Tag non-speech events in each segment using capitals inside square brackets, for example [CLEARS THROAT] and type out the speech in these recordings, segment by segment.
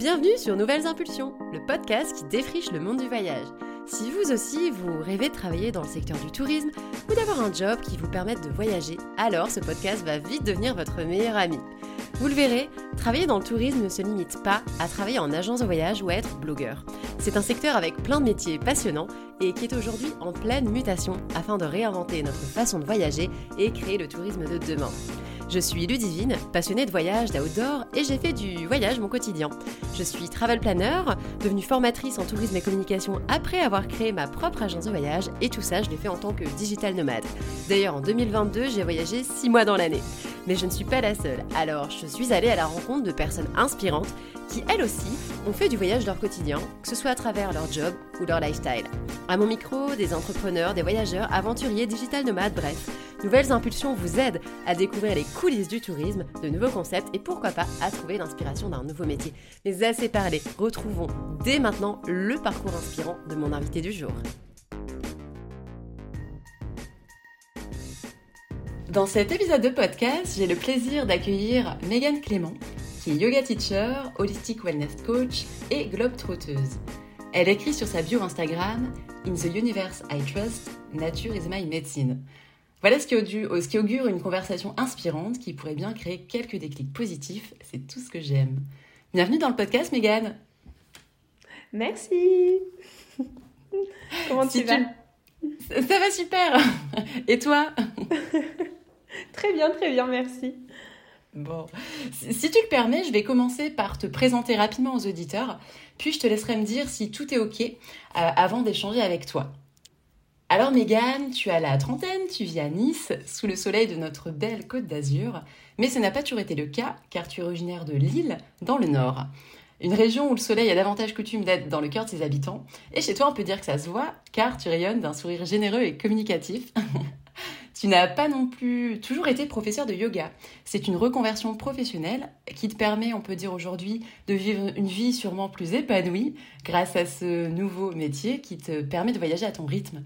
Bienvenue sur Nouvelles Impulsions, le podcast qui défriche le monde du voyage. Si vous aussi, vous rêvez de travailler dans le secteur du tourisme ou d'avoir un job qui vous permette de voyager, alors ce podcast va vite devenir votre meilleur ami. Vous le verrez, travailler dans le tourisme ne se limite pas à travailler en agence de voyage ou à être blogueur. C'est un secteur avec plein de métiers passionnants et qui est aujourd'hui en pleine mutation afin de réinventer notre façon de voyager et créer le tourisme de demain. Je suis Ludivine, passionnée de voyage, d'outdoor et j'ai fait du voyage mon quotidien. Je suis travel planner, devenue formatrice en tourisme et communication après avoir créé ma propre agence de voyage et tout ça je l'ai fait en tant que digital nomade. D'ailleurs en 2022 j'ai voyagé 6 mois dans l'année. Mais je ne suis pas la seule, alors je suis allée à la rencontre de personnes inspirantes qui elles aussi ont fait du voyage leur quotidien, que ce soit à travers leur job ou leur lifestyle. À mon micro, des entrepreneurs, des voyageurs, aventuriers, digital nomades, bref. Nouvelles Impulsions vous aident à découvrir les coulisses du tourisme, de nouveaux concepts et pourquoi pas à trouver l'inspiration d'un nouveau métier. Mais assez parlé, retrouvons dès maintenant le parcours inspirant de mon invité du jour. Dans cet épisode de podcast, j'ai le plaisir d'accueillir Megan Clément, qui est yoga teacher, holistic wellness coach et globe-trotteuse. Elle écrit sur sa bio Instagram In the universe I trust, nature is my medicine. Voilà ce qui, augure, ce qui augure une conversation inspirante qui pourrait bien créer quelques déclics positifs. C'est tout ce que j'aime. Bienvenue dans le podcast, Megan. Merci. [LAUGHS] Comment tu vas Ça va super. Et toi? [LAUGHS] [LAUGHS] Très bien, très bien, merci. Bon, si tu le permets, je vais commencer par te présenter rapidement aux auditeurs, puis je te laisserai me dire si tout est OK euh, avant d'échanger avec toi. Alors Mégane, tu as la trentaine, tu vis à Nice, sous le soleil de notre belle côte d'Azur, mais ce n'a pas toujours été le cas, car tu es originaire de Lille, dans le nord. Une région où le soleil a davantage coutume d'être dans le cœur de ses habitants, et chez toi on peut dire que ça se voit, car tu rayonnes d'un sourire généreux et communicatif. [LAUGHS] Tu n'as pas non plus toujours été professeur de yoga. C'est une reconversion professionnelle qui te permet, on peut dire aujourd'hui, de vivre une vie sûrement plus épanouie grâce à ce nouveau métier qui te permet de voyager à ton rythme.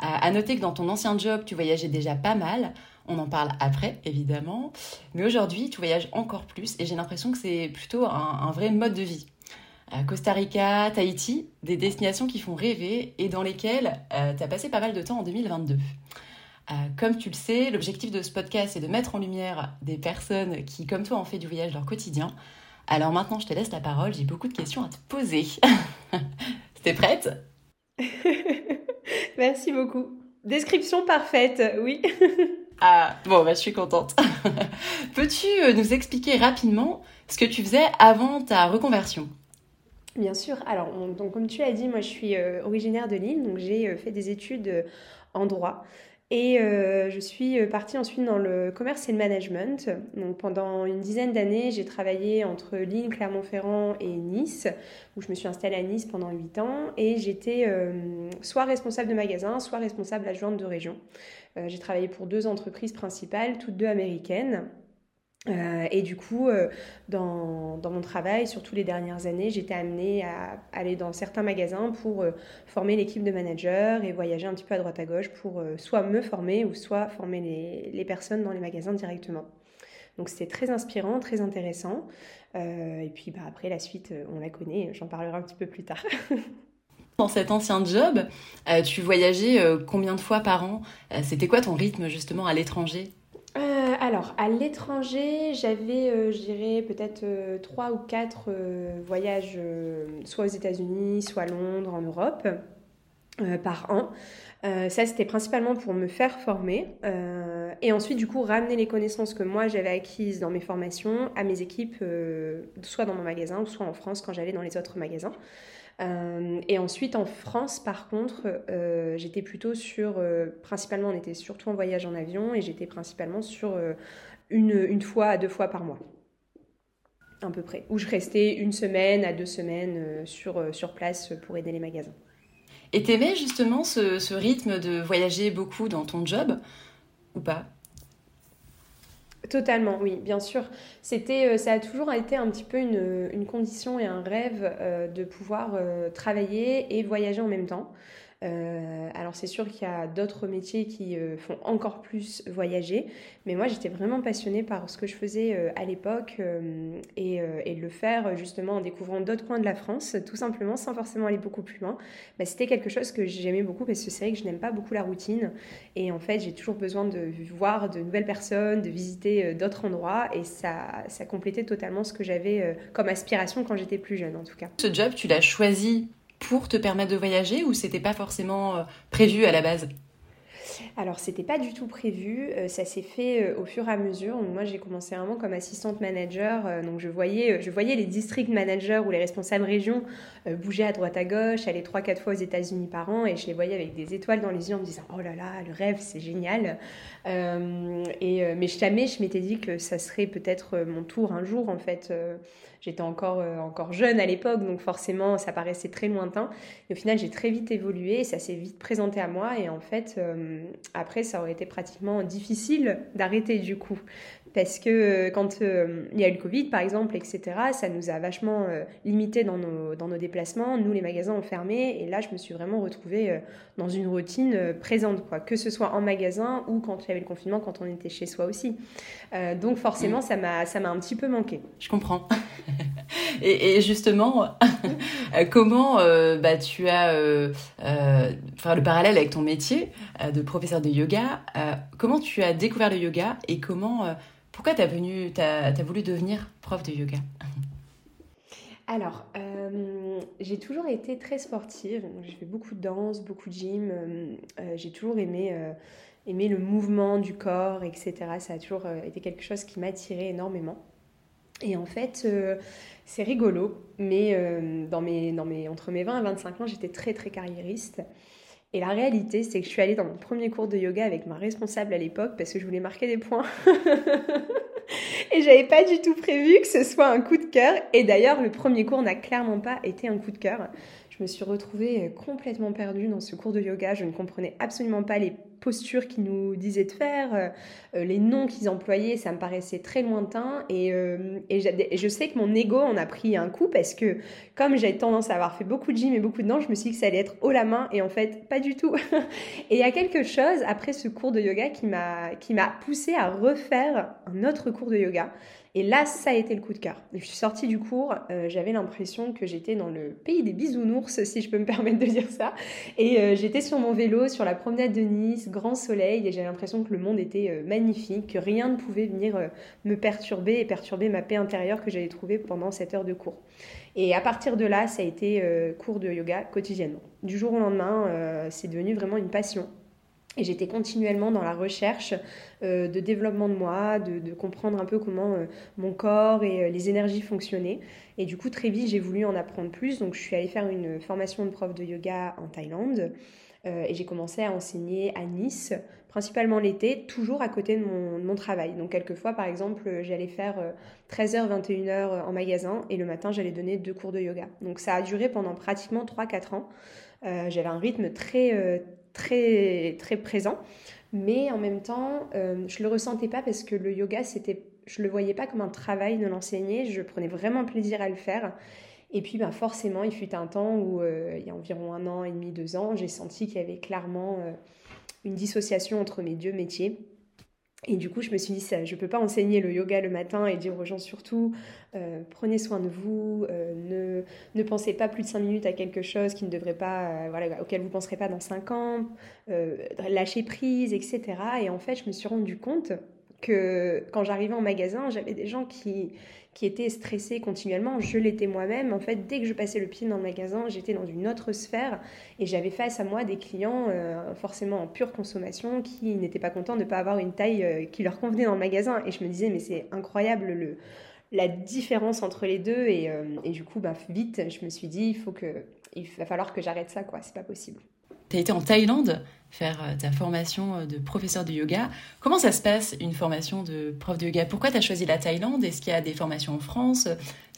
À noter que dans ton ancien job, tu voyageais déjà pas mal. On en parle après, évidemment. Mais aujourd'hui, tu voyages encore plus et j'ai l'impression que c'est plutôt un, vrai mode de vie. Costa Rica, Tahiti, des destinations qui font rêver et dans lesquelles euh, tu as passé pas mal de temps en 2022. Euh, comme tu le sais, l'objectif de ce podcast est de mettre en lumière des personnes qui, comme toi, ont fait du voyage leur quotidien. Alors maintenant, je te laisse la parole, j'ai beaucoup de questions à te poser. [LAUGHS] T'es prête? [LAUGHS] Merci beaucoup. Description parfaite, oui. [LAUGHS] ah, bon, bah, je suis contente. Peux-tu euh, nous expliquer rapidement ce que tu faisais avant ta reconversion? Bien sûr. Alors, donc, comme tu as dit, moi, je suis euh, originaire de Lille, donc j'ai fait des études en droit. Et euh, je suis euh, partie ensuite dans le commerce et le management. Donc pendant une dizaine d'années, j'ai travaillé entre Lille, Clermont-Ferrand et Nice, où je me suis installée à Nice pendant 8 ans. Et j'étais euh, soit responsable de magasin, soit responsable adjointe de région. j'ai travaillé pour deux entreprises principales, toutes deux américaines. Euh, et du coup, euh, dans, mon travail, surtout les dernières années, j'étais amenée à aller dans certains magasins pour euh, former l'équipe de managers et voyager un petit peu à droite à gauche pour soit me former ou soit former les, personnes dans les magasins directement. Donc c'était très inspirant, très intéressant. et puis bah, après, la suite, on la connaît, j'en parlerai un petit peu plus tard. [LAUGHS] Dans cet ancien job, tu voyageais combien de fois par an? C'était quoi ton rythme justement à l'étranger? Alors, à l'étranger, j'avais, euh, je dirais, peut-être euh, trois ou quatre voyages, soit aux États-Unis, soit à Londres, en Europe, par an. ça, c'était principalement pour me faire former et ensuite, du coup, ramener les connaissances que moi j'avais acquises dans mes formations à mes équipes, soit dans mon magasin ou soit en France quand j'allais dans les autres magasins. Euh, et ensuite, en France, par contre, euh, j'étais plutôt sur. Euh, principalement, on était surtout en voyage en avion et j'étais principalement sur une, une, fois à deux fois par mois. À peu près. Où je restais une semaine à deux semaines sur, sur place pour aider les magasins. Et t'aimais justement ce, ce rythme de voyager beaucoup dans ton job ou pas? Totalement, oui, bien sûr. C'était, euh, ça a toujours été un petit peu une, condition et un rêve euh, de pouvoir euh, travailler et voyager en même temps. Euh, alors c'est sûr qu'il y a d'autres métiers qui euh, font encore plus voyager, mais moi j'étais vraiment passionnée par ce que je faisais euh, à l'époque et, et, le faire justement en découvrant d'autres coins de la France, tout simplement sans forcément aller beaucoup plus loin. Bah, c'était quelque chose que j'aimais beaucoup parce que c'est vrai que je n'aime pas beaucoup la routine et en fait j'ai toujours besoin de voir de nouvelles personnes, de visiter d'autres endroits et ça, ça complétait totalement ce que j'avais comme aspiration quand j'étais plus jeune en tout cas. Ce job, tu l'as choisi pour te permettre de voyager ou c'était pas forcément euh, prévu à la base? Alors, c'était pas du tout prévu, euh, ça s'est fait euh, au fur et à mesure. moi, j'ai commencé vraiment comme assistante manager, donc je voyais, je voyais les district managers ou les responsables régions bouger à droite à gauche, aller 3-4 fois aux États-Unis par an, et je les voyais avec des étoiles dans les yeux en me disant Oh là là, le rêve, c'est génial. et, mais jamais je m'étais dit que ça serait peut-être mon tour un jour, en fait. J'étais encore, euh, encore jeune à l'époque, donc forcément, ça paraissait très lointain. Et au final, j'ai très vite évolué, ça s'est vite présenté à moi. Et en fait, euh, après, ça aurait été pratiquement difficile d'arrêter du coup parce que euh, quand euh, il y a eu le Covid, par exemple, etc., ça nous a vachement euh, limité dans nos, dans nos déplacements. Nous, les magasins ont fermé, et là, je me suis vraiment retrouvée dans une routine présente, quoi, que ce soit en magasin ou quand il y avait le confinement, quand on était chez soi aussi. donc, forcément, ça m'a ça m'a un petit peu manqué. Je comprends. [LAUGHS] et, justement, [LAUGHS] comment bah, tu as, enfin, le parallèle avec ton métier de professeur de yoga, comment tu as découvert le yoga et comment pourquoi tu as, as, voulu devenir prof de yoga? Alors, euh, j'ai toujours été très sportive. J'ai fait beaucoup de danse, beaucoup de gym. Euh, euh, j'ai toujours aimé, aimé le mouvement du corps, etc. Ça a toujours été quelque chose qui m'attirait énormément. Et en fait, c'est rigolo, mais dans mes, dans mes, entre mes 20 et 25 ans, j'étais très très carriériste. Et la réalité, c'est que je suis allée dans mon premier cours de yoga avec ma responsable à l'époque parce que je voulais marquer des points. [LAUGHS] et j'avais pas du tout prévu que ce soit un coup de cœur. Et d'ailleurs, le premier cours n'a clairement pas été un coup de cœur. Je me suis retrouvée complètement perdue dans ce cours de yoga. Je ne comprenais absolument pas les postures qu'ils nous disaient de faire, euh, euh, les noms qu'ils employaient, ça me paraissait très lointain. Et, euh, et, je sais que mon ego en a pris un coup parce que comme j'avais tendance à avoir fait beaucoup de gym et beaucoup de danse, je me suis dit que ça allait être haut la main et en fait pas du tout. [LAUGHS] et il y a quelque chose après ce cours de yoga qui m'a qui m'a poussé à refaire un autre cours de yoga. Et là, ça a été le coup de cœur. Je suis sortie du cours, euh, j'avais l'impression que j'étais dans le pays des bisounours, si je peux me [LAUGHS] permettre de dire ça. Et euh, j'étais sur mon vélo, sur la promenade de Nice, grand soleil, et j'avais l'impression que le monde était euh, magnifique, que rien ne pouvait venir me perturber et perturber ma paix intérieure que j'avais trouvée pendant cette heure de cours. Et à partir de là, ça a été cours de yoga quotidiennement. Du jour au lendemain, c'est devenu vraiment une passion. Et j'étais continuellement dans la recherche euh, de développement de moi, de, comprendre un peu comment euh, mon corps et euh, les énergies fonctionnaient. Et du coup, très vite, j'ai voulu en apprendre plus. Donc, je suis allée faire une formation de prof de yoga en Thaïlande. et j'ai commencé à enseigner à Nice, principalement l'été, toujours à côté de mon, de mon, travail. Donc, quelquefois, par exemple, j'allais faire 13h, 21h en magasin et le matin, j'allais donner deux cours de yoga. Donc, ça a duré pendant pratiquement 3-4 ans. J'avais un rythme très très, très présent. Mais en même temps, euh, je le ressentais pas parce que le yoga, c'était, je le voyais pas comme un travail de l'enseigner. Je prenais vraiment plaisir à le faire. Et puis, ben, forcément, il fut un temps où, euh, il y a environ un an et demi, deux ans, j'ai senti qu'il y avait clairement euh, une dissociation entre mes deux métiers. Et du coup, je me suis dit, je ne peux pas enseigner le yoga le matin et dire aux gens surtout, euh, prenez soin de vous, euh, ne, ne pensez pas plus de 5 minutes à quelque chose qui ne devrait pas, euh, voilà, auquel vous ne penserez pas dans 5 ans, lâcher prise, etc. Et en fait, je me suis rendu compte que quand j'arrivais en magasin, j'avais des gens qui, qui étaient stressés continuellement. Je l'étais moi-même. En fait, dès que je passais le pied dans le magasin, j'étais dans une autre sphère et j'avais face à moi des clients euh, forcément en pure consommation qui n'étaient pas contents de ne pas avoir une taille euh, qui leur convenait dans le magasin. Et je me disais, mais c'est incroyable le, la différence entre les deux. Et, euh, du coup, bah, vite, je me suis dit, il, faut que, il va falloir que j'arrête ça, quoi. C'est pas possible. Tu as été en Thaïlande faire ta formation de professeur de yoga. Comment ça se passe une formation de prof de yoga? Pourquoi tu as choisi la Thaïlande? Est-ce qu'il y a des formations en France?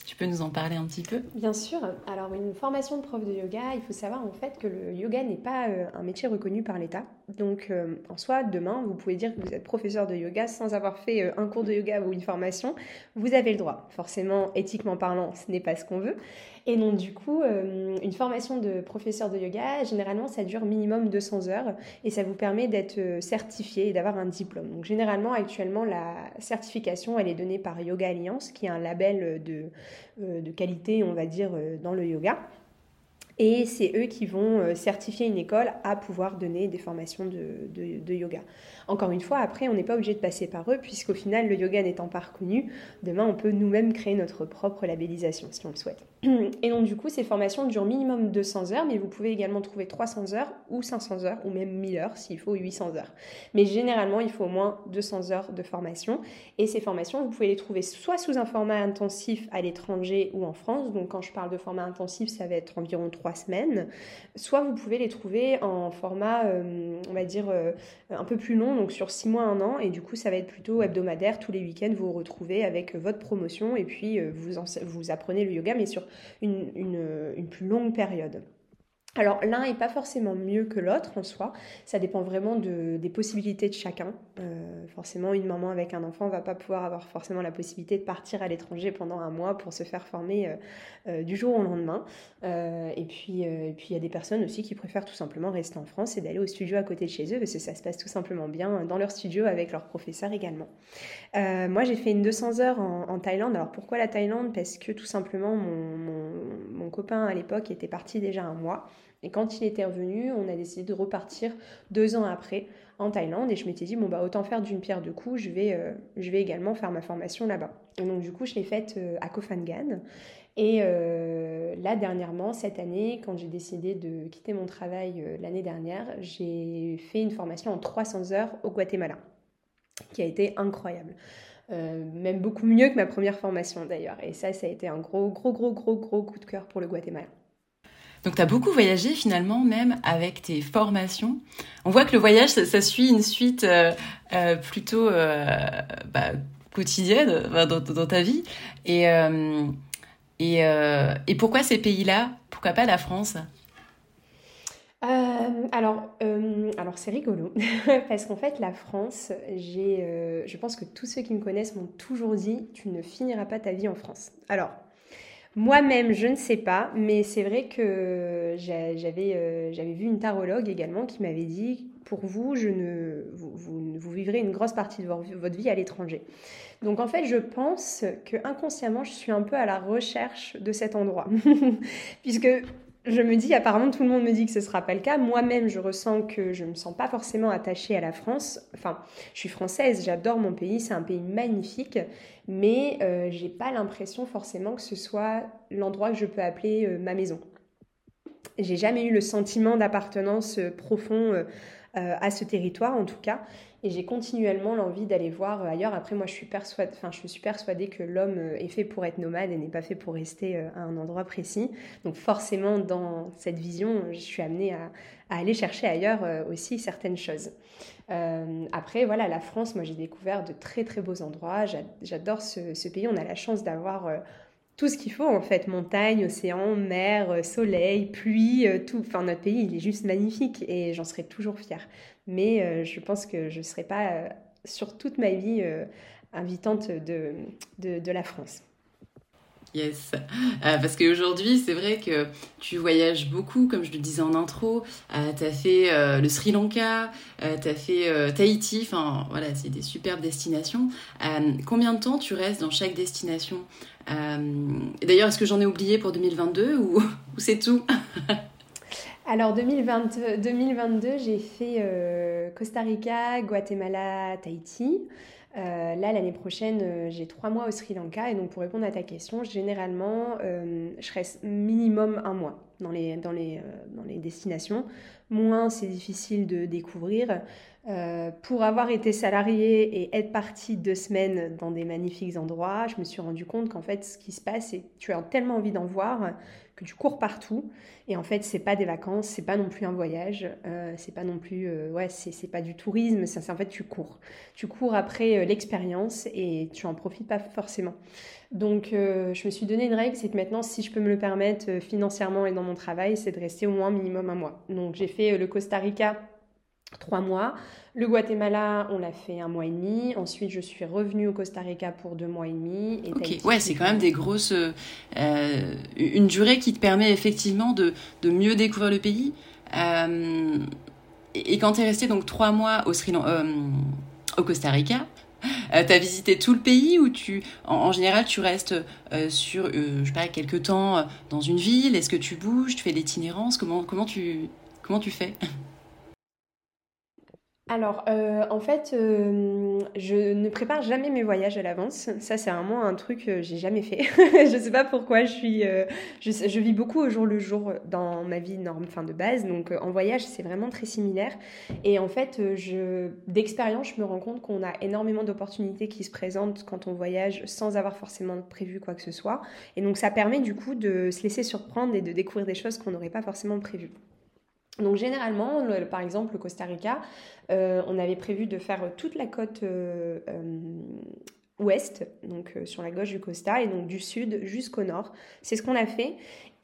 Tu peux nous en parler un petit peu? Bien sûr. Alors, une formation de prof de yoga, il faut savoir en fait que le yoga n'est pas euh, un métier reconnu par l'État. Donc, euh, en soi, demain, vous pouvez dire que vous êtes professeur de yoga sans avoir fait euh, un cours de yoga ou une formation. Vous avez le droit. Forcément, éthiquement parlant, ce n'est pas ce qu'on veut. Et donc, du coup, une formation de professeur de yoga, généralement, ça dure minimum 200 heures et ça vous permet d'être certifié et d'avoir un diplôme. Donc, généralement, actuellement, la certification, elle est donnée par Yoga Alliance, qui est un label de euh, de qualité, on va dire, euh, dans le yoga. Et c'est eux qui vont euh, certifier une école à pouvoir donner des formations de, yoga. Encore une fois, après, on n'est pas obligé de passer par eux, puisqu'au final, le yoga n'étant pas reconnu, demain, on peut nous-mêmes créer notre propre labellisation, si on le souhaite. [CLEARS THROAT] Et donc, du coup, ces formations durent minimum 200 heures, mais vous pouvez également trouver 300 heures, ou 500 heures, ou même 1000 heures, s'il faut 800 heures. Mais généralement, il faut au moins 200 heures de formation. Et ces formations, vous pouvez les trouver soit sous un format intensif à l'étranger ou en France. Donc, quand je parle de format intensif, ça va être environ semaines, soit vous pouvez les trouver en format, euh, on va dire, euh, un peu plus long, donc sur six mois, un an, et du coup ça va être plutôt hebdomadaire, tous les week-ends vous vous retrouvez avec votre promotion et puis euh, vous, vous apprenez le yoga, mais sur une, une plus longue période. Alors l'un n'est pas forcément mieux que l'autre en soi, ça dépend vraiment de, des possibilités de chacun. Euh, forcément, une maman avec un enfant va pas pouvoir avoir forcément la possibilité de partir à l'étranger pendant un mois pour se faire former euh, euh, du jour au lendemain. et puis il y a des personnes aussi qui préfèrent tout simplement rester en France et d'aller au studio à côté de chez eux parce que ça se passe tout simplement bien dans leur studio avec leur professeur également. moi j'ai fait une 200 heures en, Thaïlande. Alors pourquoi la Thaïlande? Parce que tout simplement mon copain à l'époque était parti déjà un mois. Et quand il était revenu, on a décidé de repartir deux ans après en Thaïlande. Et je m'étais dit, bon, bah, autant faire d'une pierre deux coups, je vais, euh, je vais également faire ma formation là-bas. Et donc, du coup, je l'ai faite euh, à Kofangan. Et euh, là, dernièrement, cette année, quand j'ai décidé de quitter mon travail l'année dernière, j'ai fait une formation en 300 heures au Guatemala, qui a été incroyable. même beaucoup mieux que ma première formation d'ailleurs. Et ça, ça a été un gros, gros, gros, gros, gros coup de cœur pour le Guatemala. Donc tu as beaucoup voyagé finalement, même avec tes formations. On voit que le voyage, ça, suit une suite euh, euh, plutôt euh, bah, quotidienne dans, ta vie. Et, et, pourquoi ces pays-là? Pourquoi pas la France? Alors, alors c'est rigolo [LAUGHS] parce qu'en fait la France, j'ai, je pense que tous ceux qui me connaissent m'ont toujours dit tu ne finiras pas ta vie en France. Alors moi-même, je ne sais pas, mais c'est vrai que j'avais euh, j'avais vu une tarologue également qui m'avait dit pour vous, je ne, vous, vous, vivrez une grosse partie de votre vie à l'étranger. Donc en fait, je pense que inconsciemment, je suis un peu à la recherche de cet endroit, [LAUGHS] puisque je me dis, apparemment tout le monde me dit que ce ne sera pas le cas. Moi-même, je ressens que je ne me sens pas forcément attachée à la France. Enfin, je suis française, j'adore mon pays, c'est un pays magnifique, mais euh, j'ai pas l'impression forcément que ce soit l'endroit que je peux appeler euh, ma maison. J'ai jamais eu le sentiment d'appartenance euh, profond euh, à ce territoire, en tout cas. Et j'ai continuellement l'envie d'aller voir ailleurs. Après, moi, je suis, persuadée, suis persuadée que l'homme est fait pour être nomade et n'est pas fait pour rester à un endroit précis. Donc forcément, dans cette vision, je suis amenée à, aller chercher ailleurs aussi certaines choses. après, voilà, la France, moi, j'ai découvert de très, très beaux endroits. J'adore ce, pays. On a la chance d'avoir tout ce qu'il faut en fait, montagne, océan, mer, euh, soleil, pluie, euh, tout. Enfin, notre pays, il est juste magnifique et j'en serai toujours fière. Mais euh, je pense que je ne serai pas, sur toute ma vie, invitante de, de, de, la France. Yes, parce qu'aujourd'hui, c'est vrai que tu voyages beaucoup, comme je le disais en intro. tu as fait le Sri Lanka, tu as fait Tahiti, enfin voilà, c'est des superbes destinations. combien de temps tu restes dans chaque destination? D'ailleurs, est-ce que j'en ai oublié pour 2022 [LAUGHS] ou, c'est tout? Alors 2020, 2022, j'ai fait euh, Costa Rica, Guatemala, Tahiti. Euh, là, l'année prochaine, j'ai trois mois au Sri Lanka. Et donc, pour répondre à ta question, généralement, je reste minimum un mois. dans les, dans les, dans les destinations, moins c'est difficile de découvrir. Euh, pour avoir été salarié et être partie deux semaines dans des magnifiques endroits, je me suis rendu compte qu'en fait, ce qui se passe, c'est que tu as tellement envie d'en voir que tu cours partout. Et en fait, c'est pas des vacances, c'est pas non plus un voyage, euh, c'est pas non plus, euh, ouais, c'est pas du tourisme. C'est en fait, tu cours. Tu cours après l'expérience et tu en profites pas forcément. Donc, je me suis donné une règle, c'est que maintenant, si je peux me le permettre financièrement et dans mon travail, c'est de rester au moins minimum un mois. Donc, j'ai fait le Costa Rica trois mois. Le Guatemala, on l'a fait un mois et demi. Ensuite, je suis revenue au Costa Rica pour deux mois et demi. Et ok, ouais, c'est quand même des grosses. Euh, une durée qui te permet effectivement de, de mieux découvrir le pays. Euh, et, quand tu es resté donc trois mois au, Sri euh, au Costa Rica, euh, tu as visité tout le pays ou tu, en, général, tu restes sur, je sais pas, quelques temps dans une ville? Est-ce que tu bouges? Tu fais l'itinérance comment, comment, tu, comment tu fais? Alors, euh, en fait, euh, je ne prépare jamais mes voyages à l'avance. Ça, c'est vraiment un truc que j'ai jamais fait. [LAUGHS] je sais pas pourquoi. Je suis, euh, je, vis beaucoup au jour le jour dans ma vie norme, fin de base. Donc, en voyage, c'est vraiment très similaire. Et en fait, d'expérience, je me rends compte qu'on a énormément d'opportunités qui se présentent quand on voyage sans avoir forcément prévu quoi que ce soit. Et donc, ça permet du coup de se laisser surprendre et de découvrir des choses qu'on n'aurait pas forcément prévues. Donc généralement, par exemple, le Costa Rica, euh, on avait prévu de faire toute la côte euh, euh, ouest, donc sur la gauche du Costa, et donc du sud jusqu'au nord. C'est ce qu'on a fait.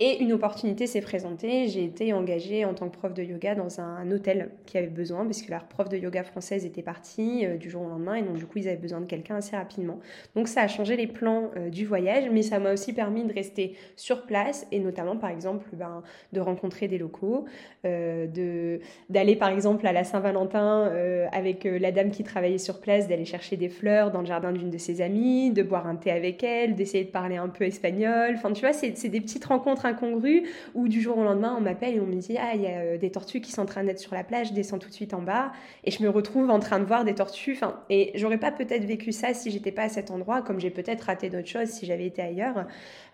Et une opportunité s'est présentée. J'ai été engagée en tant que prof de yoga dans un, hôtel qui avait besoin, parce que leur prof de yoga française était partie euh, du jour au lendemain, et donc du coup, ils avaient besoin de quelqu'un assez rapidement. Donc ça a changé les plans euh, du voyage, mais ça m'a aussi permis de rester sur place, et notamment, par exemple, ben, de rencontrer des locaux, euh, de d'aller, par exemple, à la Saint-Valentin avec la dame qui travaillait sur place, d'aller chercher des fleurs dans le jardin d'une de ses amies, de boire un thé avec elle, d'essayer de parler un peu espagnol. Enfin, tu vois, c'est des petites rencontres incongru où du jour au lendemain on m'appelle et on me dit ah il y a euh, des tortues qui sont en train d'être sur la plage, descends tout de suite en bas et je me retrouve en train de voir des tortues. Enfin et j'aurais pas peut-être vécu ça si j'étais pas à cet endroit, comme j'ai peut-être raté d'autres choses si j'avais été ailleurs.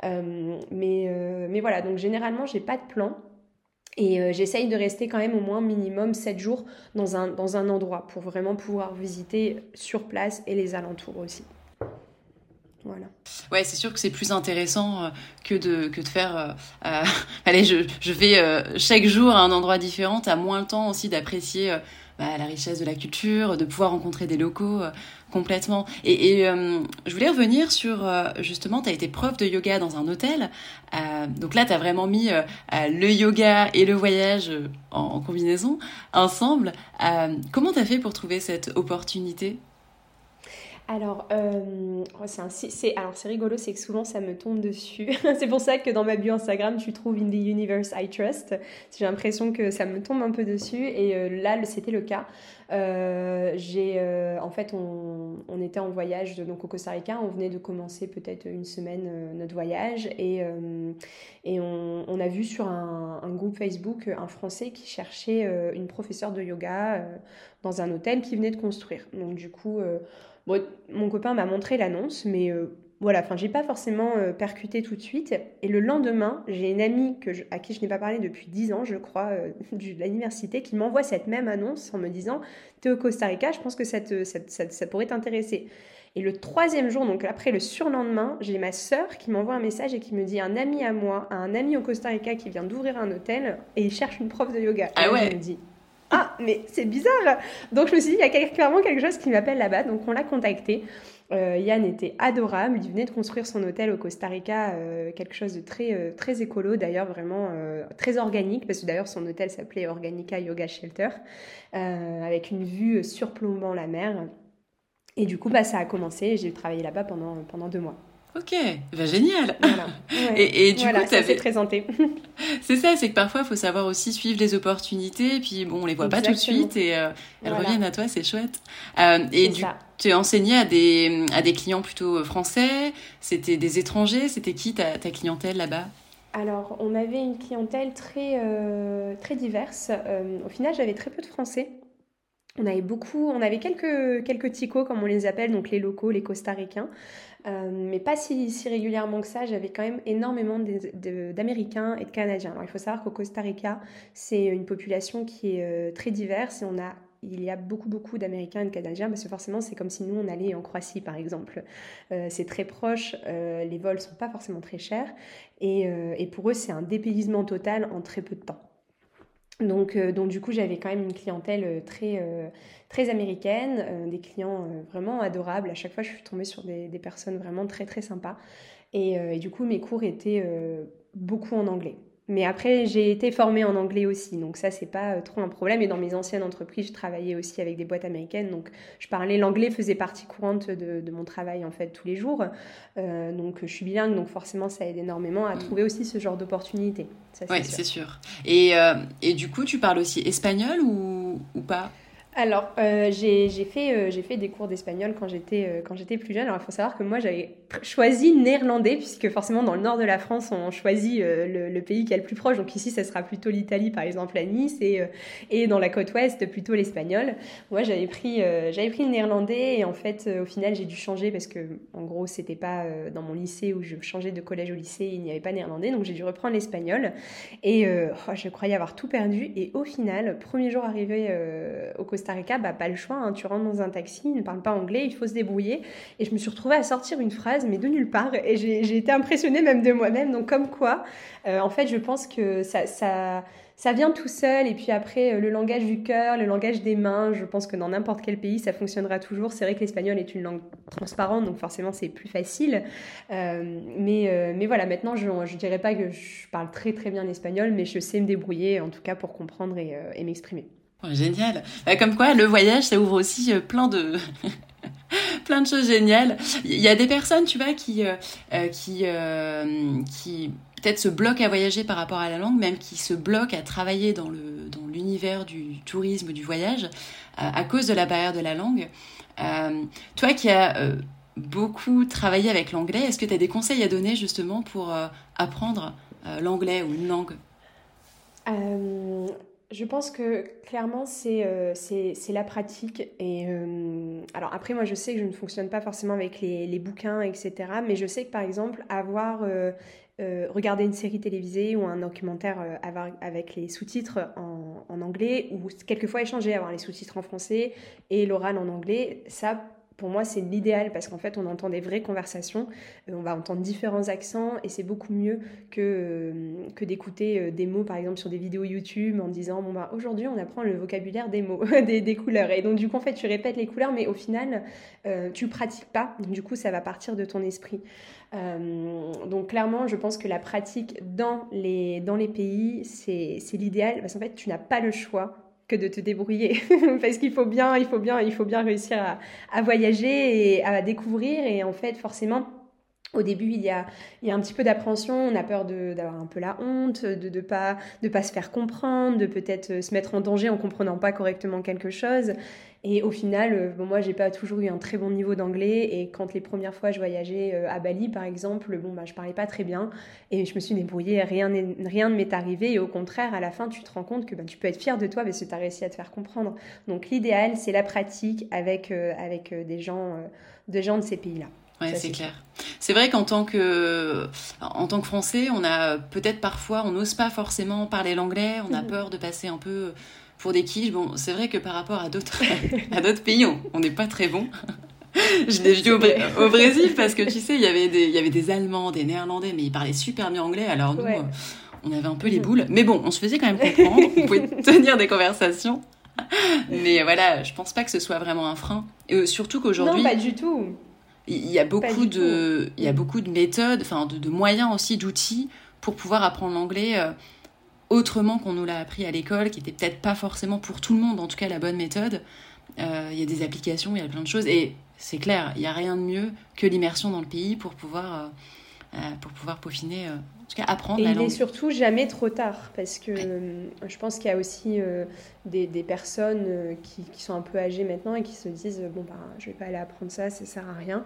Euh, mais euh, mais voilà donc généralement j'ai pas de plan. Et j'essaye de rester quand même au moins minimum 7 jours dans un, dans un endroit pour vraiment pouvoir visiter sur place et les alentours aussi. Voilà. Ouais, c'est sûr que c'est plus intéressant euh, que de, que de faire. Euh, euh, [LAUGHS] allez, je, je vais chaque jour à un endroit différent. T'as moins le temps aussi d'apprécier bah, la richesse de la culture, de pouvoir rencontrer des locaux complètement. Et, je voulais revenir sur justement, tu as été prof de yoga dans un hôtel. donc là, tu as vraiment mis le yoga et le voyage en, en combinaison ensemble. comment tu as fait pour trouver cette opportunité? Alors, euh, c'est alors c'est rigolo, c'est que souvent ça me tombe dessus. [LAUGHS] c'est pour ça que dans ma bio Instagram, tu trouves In the Universe I Trust. J'ai l'impression que ça me tombe un peu dessus et euh, là, c'était le cas. Euh, j'ai, en fait, on, était en voyage donc au Costa Rica. On venait de commencer peut-être une semaine notre voyage et, on, a vu sur un, un, groupe Facebook un Français qui cherchait une professeure de yoga dans un hôtel qui venait de construire. Donc du coup mon copain m'a montré l'annonce, mais euh, voilà, enfin, j'ai pas forcément euh, percuté tout de suite. Et le lendemain, j'ai une amie que à qui je n'ai pas parlé depuis 10 ans, je crois, euh, [LAUGHS] de l'université, qui m'envoie cette même annonce en me disant T'es au Costa Rica, je pense que ça, ça, pourrait t'intéresser. Et le troisième jour, donc après le surlendemain, j'ai ma sœur qui m'envoie un message et qui me dit un ami à moi, un ami au Costa Rica qui vient d'ouvrir un hôtel et il cherche une prof de yoga. Ah ouais. Je me dis ah, mais c'est bizarre Donc je me suis dit, il y a clairement quelque chose qui m'appelle là-bas. Donc on l'a contacté. Euh, Yann était adorable. Il venait de construire son hôtel au Costa Rica, euh, quelque chose de très, euh, très écolo, d'ailleurs vraiment très organique, parce que d'ailleurs son hôtel s'appelait Organica Yoga Shelter, avec une vue surplombant la mer. Et du coup, bah, ça a commencé. J'ai travaillé là-bas pendant, pendant deux mois. Ok, bah, génial. [LAUGHS] et, du coup, tu avais présenté. [LAUGHS] c'est ça, c'est que parfois, il faut savoir aussi suivre les opportunités. Et puis, bon, on les voit pas tout de suite et euh, elles reviennent à toi, c'est chouette. Euh, et du, tu enseigné à des, à des clients plutôt français? C'était des étrangers? C'était qui ta, ta clientèle là-bas? Alors, on avait une clientèle très, euh, très diverse. au final, j'avais très peu de Français. On avait beaucoup, on avait quelques, quelques comme on les appelle, donc les locaux, les costaricains, euh, mais pas si, régulièrement que ça. J'avais quand même énormément d'Américains et de Canadiens. Alors il faut savoir qu'au Costa Rica, c'est une population qui est euh, très diverse et on a il y a beaucoup beaucoup d'Américains et de Canadiens parce que forcément c'est comme si nous on allait en Croatie par exemple. Euh, c'est très proche, les vols sont pas forcément très chers et, et pour eux c'est un dépaysement total en très peu de temps. Donc, euh, donc du coup, j'avais quand même une clientèle euh, très, euh, très américaine, des clients vraiment adorables. À chaque fois, je suis tombée sur des, personnes vraiment très, très sympas. Et, du coup, mes cours étaient beaucoup en anglais. Mais après, j'ai été formée en anglais aussi, donc ça, c'est pas euh, trop un problème. Et dans mes anciennes entreprises, je travaillais aussi avec des boîtes américaines, donc je parlais l'anglais, faisait partie courante de, de, mon travail en fait tous les jours. Euh, donc je suis bilingue, donc forcément, ça aide énormément à mm. trouver aussi ce genre d'opportunités. Oui, c'est sûr. Et, euh, et, du coup, tu parles aussi espagnol ou, ou pas? Alors, euh, j'ai fait, euh, des cours d'espagnol quand j'étais euh, quand j'étais plus jeune. Alors, il faut savoir que moi, j'avais choisi néerlandais, puisque forcément, dans le nord de la France, on choisit le, pays qui est le plus proche. Donc ici, ça sera plutôt l'Italie, par exemple, à Nice, et, dans la côte ouest, plutôt l'espagnol. Moi, j'avais pris, j'avais pris le néerlandais, et en fait, au final, j'ai dû changer, parce que, en gros, c'était pas dans mon lycée où je changeais de collège au lycée, il n'y avait pas néerlandais, donc j'ai dû reprendre l'espagnol. Et oh, je croyais avoir tout perdu, et au final, premier jour arrivé au Costa Costa Rica, bah, pas le choix. Hein. Tu rentres dans un taxi, il ne parle pas anglais, il faut se débrouiller. Et je me suis retrouvée à sortir une phrase, mais de nulle part. Et j'ai été impressionnée même de moi-même. Donc, comme quoi, euh, en fait, je pense que ça, vient tout seul. Et puis après, euh, le langage du cœur, le langage des mains, je pense que dans n'importe quel pays, ça fonctionnera toujours. C'est vrai que l'espagnol est une langue transparente, donc forcément, c'est plus facile. Euh, mais, mais voilà, maintenant, je ne dirais pas que je parle très très bien l'espagnol, mais je sais me débrouiller, en tout cas, pour comprendre et m'exprimer. Génial. Bah, comme quoi, le voyage, ça ouvre aussi euh, plein de [LAUGHS] plein de choses géniales. Il y a des personnes, tu vois, qui euh, euh, qui qui peut-être se bloquent à voyager par rapport à la langue, même qui se bloquent à travailler dans le dans l'univers du tourisme, du voyage, à cause de la barrière de la langue. toi qui as beaucoup travaillé avec l'anglais, est-ce que tu as des conseils à donner justement pour apprendre l'anglais ou une langue? Je pense que clairement, c'est euh, la pratique. Et euh, alors après, moi, je sais que je ne fonctionne pas forcément avec les, les bouquins, etc. Mais je sais que par exemple, avoir euh, euh regardé une série télévisée ou un documentaire avec les sous-titres en, en, anglais, ou quelquefois échanger, avoir les sous-titres en français et l'oral en anglais, ça, pour moi, c'est l'idéal parce qu'en fait, on entend des vraies conversations, euh, on va entendre différents accents et c'est beaucoup mieux que, euh, d'écouter euh, des mots, par exemple, sur des vidéos YouTube en disant Bon, bah, aujourd'hui, on apprend le vocabulaire des mots, [LAUGHS] des, des, couleurs. Et donc, du coup, en fait, tu répètes les couleurs, mais au final, tu pratiques pas. Du coup, ça va partir de ton esprit. Donc, clairement, je pense que la pratique dans les, dans les pays, c'est l'idéal parce qu'en fait, tu n'as pas le choix que de te débrouiller. [LAUGHS] Parce qu'il faut bien il faut bien il faut bien réussir à, à, voyager et à découvrir. Et en fait forcément au début, il y a, il y a un petit peu d'appréhension, on a peur d'avoir un peu la honte, de ne pas, de pas se faire comprendre, de peut-être se mettre en danger en comprenant pas correctement quelque chose. Et au final, euh, bon, moi, j'ai pas toujours eu un très bon niveau d'anglais. Et quand les premières fois je voyageais euh, à Bali, par exemple, bon, bah, je parlais pas très bien. Et je me suis débrouillée, rien, rien ne m'est arrivé. Et au contraire, à la fin, tu te rends compte que bah, tu peux être fier de toi parce que tu as réussi à te faire comprendre. Donc l'idéal, c'est la pratique avec, euh, avec des, gens, des gens de ces pays-là. Ouais, c'est clair. C'est vrai qu'en tant que en tant que Français, on a peut-être parfois, on n'ose pas forcément parler l'anglais, on a [LAUGHS] peur de passer un peu pour des quiches. Bon, c'est vrai que par rapport à d'autres [LAUGHS] à d'autres pays, on n'est pas très bon. [LAUGHS] je l'ai vu au, Brésil parce que tu sais, il y avait des il y avait des Allemands, des Néerlandais, mais ils parlaient super bien anglais. Alors nous, on avait un peu les boules. Mais bon, on se faisait quand même comprendre. on pouvait tenir des conversations. Mais voilà, je pense pas que ce soit vraiment un frein. Et euh, surtout qu'aujourd'hui. Non, pas du tout. Il y a beaucoup de, il y a beaucoup de méthodes, enfin de, moyens aussi, d'outils pour pouvoir apprendre l'anglais. Euh, autrement qu'on nous l'a appris à l'école, qui était peut-être pas forcément pour tout le monde, en tout cas la bonne méthode. Euh, il y a des applications, il y a plein de choses, et c'est clair, il n'y a rien de mieux que l'immersion dans le pays pour pouvoir, euh, pour pouvoir peaufiner, tout cas apprendre et la langue. il n'est surtout jamais trop tard, parce que je pense qu'il y a aussi des, des, personnes qui, qui, sont un peu âgées maintenant et qui se disent, bon, ben, je vais pas aller apprendre ça, ça sert à rien.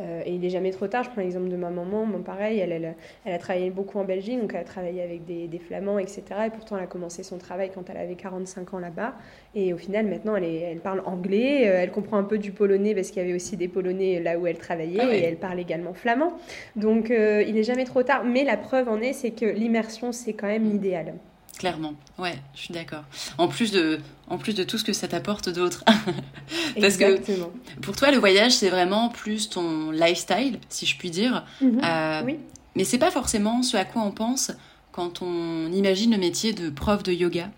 Euh, et il n'est jamais trop tard. Je prends l'exemple de ma maman. Pareil, elle, elle, elle, a travaillé beaucoup en Belgique, donc elle a travaillé avec des, des, Flamands, etc. Et pourtant, elle a commencé son travail quand elle avait 45 ans là-bas. Et au final, maintenant, elle, est, elle parle anglais. Euh, elle comprend un peu du polonais parce qu'il y avait aussi des polonais là où elle travaillait. Ah et elle parle également flamand. Donc, euh, il n'est jamais trop tard. Mais la preuve en est, c'est que l'immersion, c'est quand même l'idéal. Clairement, ouais, je suis d'accord. En plus de, en plus de tout ce que ça t'apporte d'autre. [LAUGHS] Parce Exactement. que pour toi, le voyage, c'est vraiment plus ton lifestyle, si je puis dire. Mhm. Euh, oui. Mais c'est pas forcément ce à quoi on pense quand on imagine le métier de prof de yoga.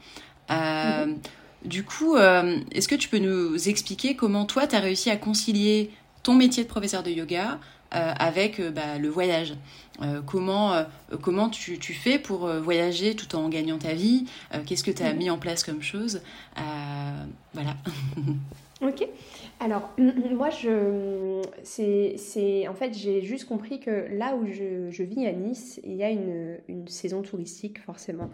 Euh, mhm. Du coup, euh, est-ce que tu peux nous expliquer comment toi, tu as réussi à concilier ton métier de professeur de yoga avec bah, le voyage euh, comment euh, comment tu, tu, fais pour euh, voyager tout en gagnant ta vie? Qu'est-ce que tu as mis en place comme chose? Voilà. [LAUGHS] ok. Alors, moi, je, c'est, en fait, j'ai juste compris que là où je, je, vis à Nice, il y a une, une saison touristique, forcément.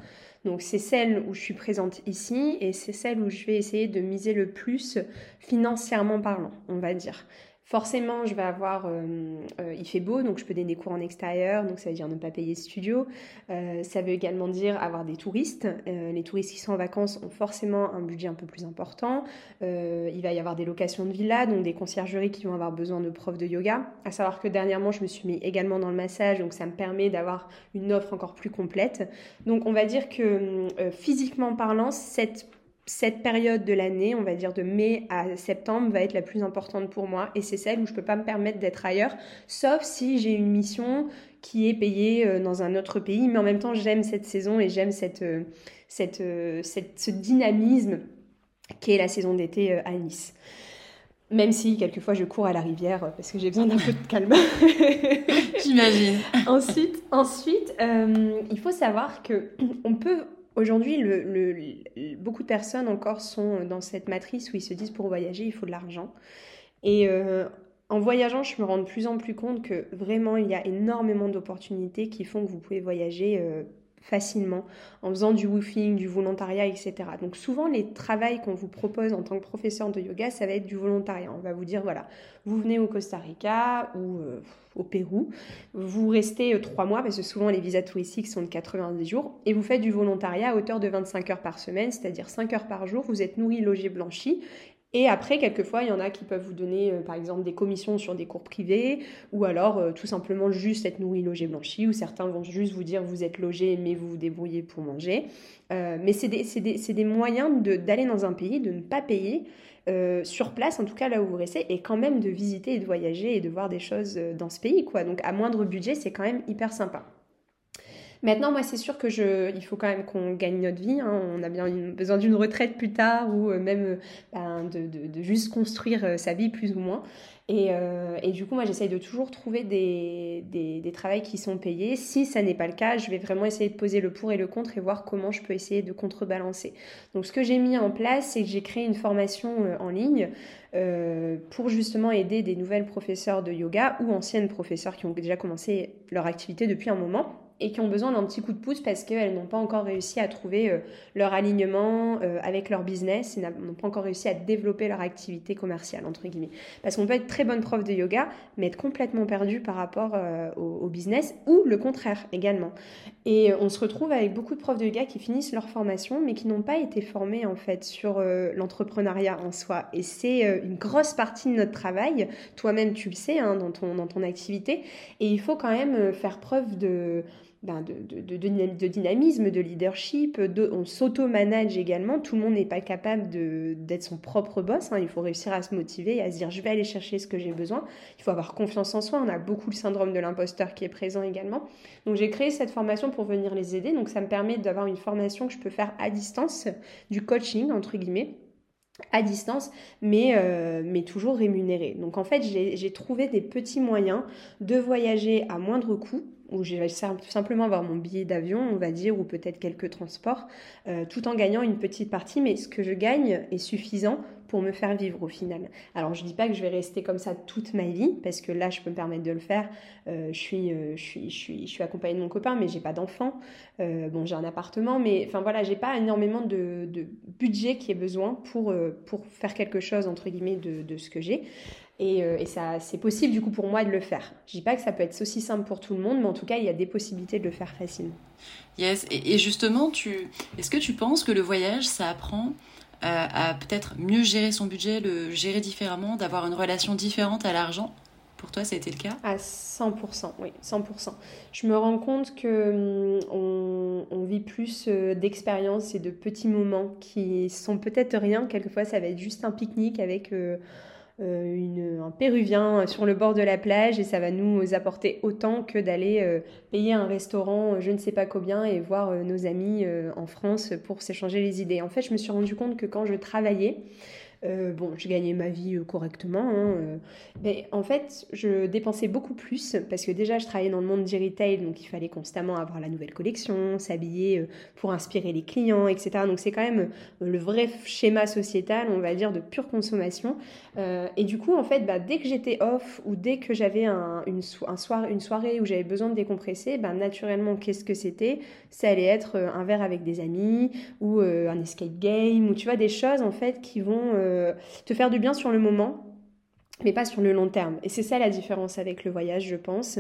Donc, c'est celle où je suis présente ici et c'est celle où je vais essayer de miser le plus financièrement parlant, on va dire. Forcément, je vais avoir, euh, euh, il fait beau, donc je peux donner des cours en extérieur, donc ça veut dire ne pas payer studio. Euh, ça veut également dire avoir des touristes. les touristes qui sont en vacances ont forcément un budget un peu plus important. il va y avoir des locations de villas, donc des conciergeries qui vont avoir besoin de profs de yoga. À savoir que dernièrement, je me suis mis également dans le massage, donc ça me permet d'avoir une offre encore plus complète. Donc on va dire que physiquement parlant, cette cette période de l'année, on va dire de mai à septembre, va être la plus importante pour moi et c'est celle où je ne peux pas me permettre d'être ailleurs, sauf si j'ai une mission qui est payée euh, dans un autre pays, mais en même temps j'aime cette saison et j'aime cette, euh, cette, euh, cette, ce dynamisme qui est la saison d'été à Nice. Même si quelquefois je cours à la rivière parce que j'ai besoin d'un peu de calme. [LAUGHS] J'imagine. ensuite, ensuite il faut savoir que on peut Aujourd'hui, beaucoup de personnes encore sont dans cette matrice où ils se disent pour voyager, il faut de l'argent. Et euh, en voyageant, je me rends de plus en plus compte que vraiment, il y a énormément d'opportunités qui font que vous pouvez voyager euh, facilement en faisant du woofing, du volontariat, etc. Donc souvent les travails qu'on vous propose en tant que professeur de yoga, ça va être du volontariat. On va vous dire voilà, vous venez au Costa Rica ou euh, au Pérou, vous restez euh, trois mois parce que souvent les visas touristiques sont de 90 jours et vous faites du volontariat à hauteur de 25 heures par semaine, c'est-à-dire 5 heures par jour. Vous êtes nourri, logé, blanchi et après, quelquefois, il y en a qui peuvent vous donner, euh, par exemple, des commissions sur des cours privés, ou alors euh, tout simplement juste être nourri, logé, blanchi, ou certains vont juste vous dire vous êtes logé, mais vous vous débrouillez pour manger. Euh, mais c'est des, des, des, moyens d'aller dans un pays, de ne pas payer sur place, en tout cas là où vous restez, et quand même de visiter et de voyager et de voir des choses dans ce pays. quoi. Donc à moindre budget, c'est quand même hyper sympa. Maintenant, moi, c'est sûr que je, il faut quand même qu'on gagne notre vie. Hein. On a bien besoin d'une retraite plus tard ou euh, même euh, ben, de, juste construire euh, sa vie plus ou moins. Et, du coup, moi, j'essaye de toujours trouver des, des, des travails qui sont payés. Si ça n'est pas le cas, je vais vraiment essayer de poser le pour et le contre et voir comment je peux essayer de contrebalancer. Donc, ce que j'ai mis en place, c'est que j'ai créé une formation en ligne pour justement aider des nouvelles professeurs de yoga ou anciennes professeurs qui ont déjà commencé leur activité depuis un moment et qui ont besoin d'un petit coup de pouce parce qu'elles n'ont pas encore réussi à trouver euh, leur alignement euh, avec leur business n'ont pas encore réussi à développer leur activité commerciale, entre guillemets. Parce qu'on peut être très bonne prof de yoga, mais être complètement perdu par rapport euh, au, business ou le contraire également. Et on se retrouve avec beaucoup de profs de yoga qui finissent leur formation, mais qui n'ont pas été formés en fait sur l'entrepreneuriat en soi. Et c'est une grosse partie de notre travail. Toi-même, tu le sais hein, dans, ton, dans ton activité. Et il faut quand même faire preuve de ben, de, dynamisme, de leadership, on s'auto-manage également. Tout le monde n'est pas capable d'être son propre boss. Hein. Il faut réussir à se motiver et à se dire je vais aller chercher ce que j'ai besoin. Il faut avoir confiance en soi. On a beaucoup le syndrome de l'imposteur qui est présent également. Donc j'ai créé cette formation pour venir les aider. Donc ça me permet d'avoir une formation que je peux faire à distance, du coaching entre guillemets à distance, mais, euh, mais toujours rémunéré. Donc en fait, j'ai trouvé des petits moyens de voyager à moindre coût où je vais simplement avoir mon billet d'avion, on va dire, ou peut-être quelques transports, euh, tout en gagnant une petite partie, mais ce que je gagne est suffisant pour me faire vivre au final. Alors je dis pas que je vais rester comme ça toute ma vie, parce que là je peux me permettre de le faire. Euh, je, suis, euh, je, suis, accompagnée de mon copain, mais j'ai pas d'enfant. bon, j'ai un appartement, mais enfin voilà, j'ai pas énormément de, budget qui est besoin pour, pour faire quelque chose entre guillemets de ce que j'ai. Et, et ça, c'est possible du coup pour moi de le faire. Je dis pas que ça peut être aussi simple pour tout le monde, mais en tout cas, il y a des possibilités de le faire facilement. Yes. Et, justement, tu, est-ce que tu penses que le voyage, ça apprend à peut-être mieux gérer son budget, le gérer différemment, d'avoir une relation différente à l'argent? Pour toi, ça a été le cas? À 100%, oui, 100%. Je me rends compte que hum, on, vit plus euh, d'expériences et de petits moments qui sont peut-être rien. Quelquefois, ça va être juste un pique-nique avec euh, euh, une, un péruvien sur le bord de la plage et ça va nous apporter autant que d'aller payer un restaurant je ne sais pas combien et voir nos amis en France pour s'échanger les idées. En fait, je me suis rendu compte que quand je travaillais, euh, bon, je gagnais ma vie euh, correctement, hein, euh. mais en fait, je dépensais beaucoup plus parce que déjà, je travaillais dans le monde du retail, donc il fallait constamment avoir la nouvelle collection, s'habiller pour inspirer les clients, etc. Donc c'est quand même le vrai schéma sociétal, on va dire, de pure consommation. et du coup, en fait, bah, dès que j'étais off ou dès que j'avais un, une, un soir, une soirée où j'avais besoin de décompresser, bah, naturellement, qu'est-ce que c'était? Ça allait être un verre avec des amis ou un escape game ou tu vois des choses en fait qui vont euh, te faire du bien sur le moment, mais pas sur le long terme. Et c'est ça la différence avec le voyage, je pense.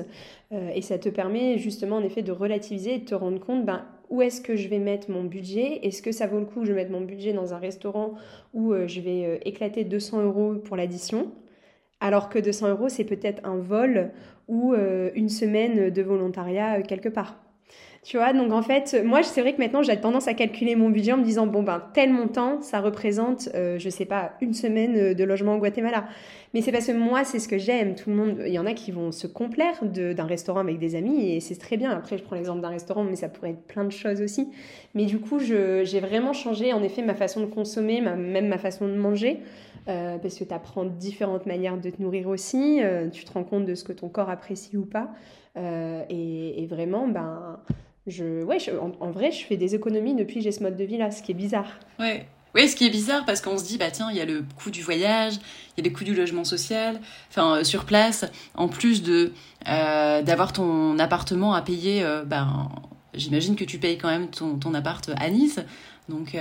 Euh, et ça te permet justement, en effet, de relativiser et de te rendre compte, ben, où est-ce que je vais mettre mon budget? Est-ce que ça vaut le coup que je mette mon budget dans un restaurant où euh, je vais éclater 200 euros pour l'addition? Alors que 200 euros, c'est peut-être un vol ou une semaine de volontariat quelque part. Tu vois, donc en fait, moi, c'est vrai que maintenant, j'ai tendance à calculer mon budget en me disant, bon, ben, tel montant, ça représente, euh, je sais pas, une semaine euh, de logement au Guatemala. Mais c'est parce que moi, c'est ce que j'aime. Tout le monde, il y en a qui vont se complaire d'un restaurant avec des amis et c'est très bien. Après, je prends l'exemple d'un restaurant, mais ça pourrait être plein de choses aussi. Mais du coup, j'ai vraiment changé, en effet, ma façon de consommer, même ma façon de manger. Euh, parce que tu apprends différentes manières de te nourrir aussi, tu te rends compte de ce que ton corps apprécie ou pas. Et, vraiment, ben, je, ouais, en, vrai, je fais des économies depuis que j'ai ce mode de vie-là, ce qui est bizarre. Ouais. Oui, ce qui est bizarre parce qu'on se dit, bah tiens, il y a le coût du voyage, il y a le coût du logement social, enfin euh, sur place, en plus de euh, d'avoir ton appartement à payer, euh, ben, j'imagine que tu payes quand même ton, ton appart à Nice. Donc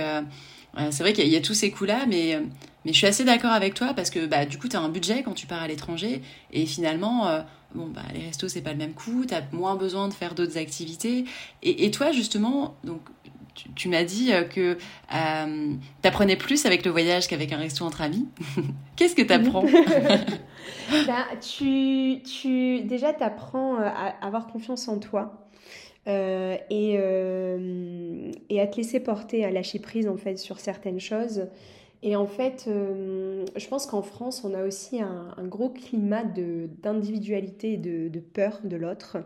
c'est vrai qu'il y, a tous ces coûts-là, mais, mais je suis assez d'accord avec toi parce que bah, du coup, tu as un budget quand tu pars à l'étranger et finalement bon, bah, les restos, c'est pas le même coût, tu as moins besoin de faire d'autres activités. Et, toi, justement, donc, tu, m'as dit euh, que euh, tu apprenais plus avec le voyage qu'avec un resto entre amis. [LAUGHS] Qu'est-ce que tu apprends [LAUGHS] [LAUGHS] bah, tu, tu, Déjà, tu apprends euh, à avoir confiance en toi. Et, et à te laisser porter, à lâcher prise en fait sur certaines choses et en fait, euh, je pense qu'en France, on a aussi un, gros climat d'individualité et de, peur de l'autre.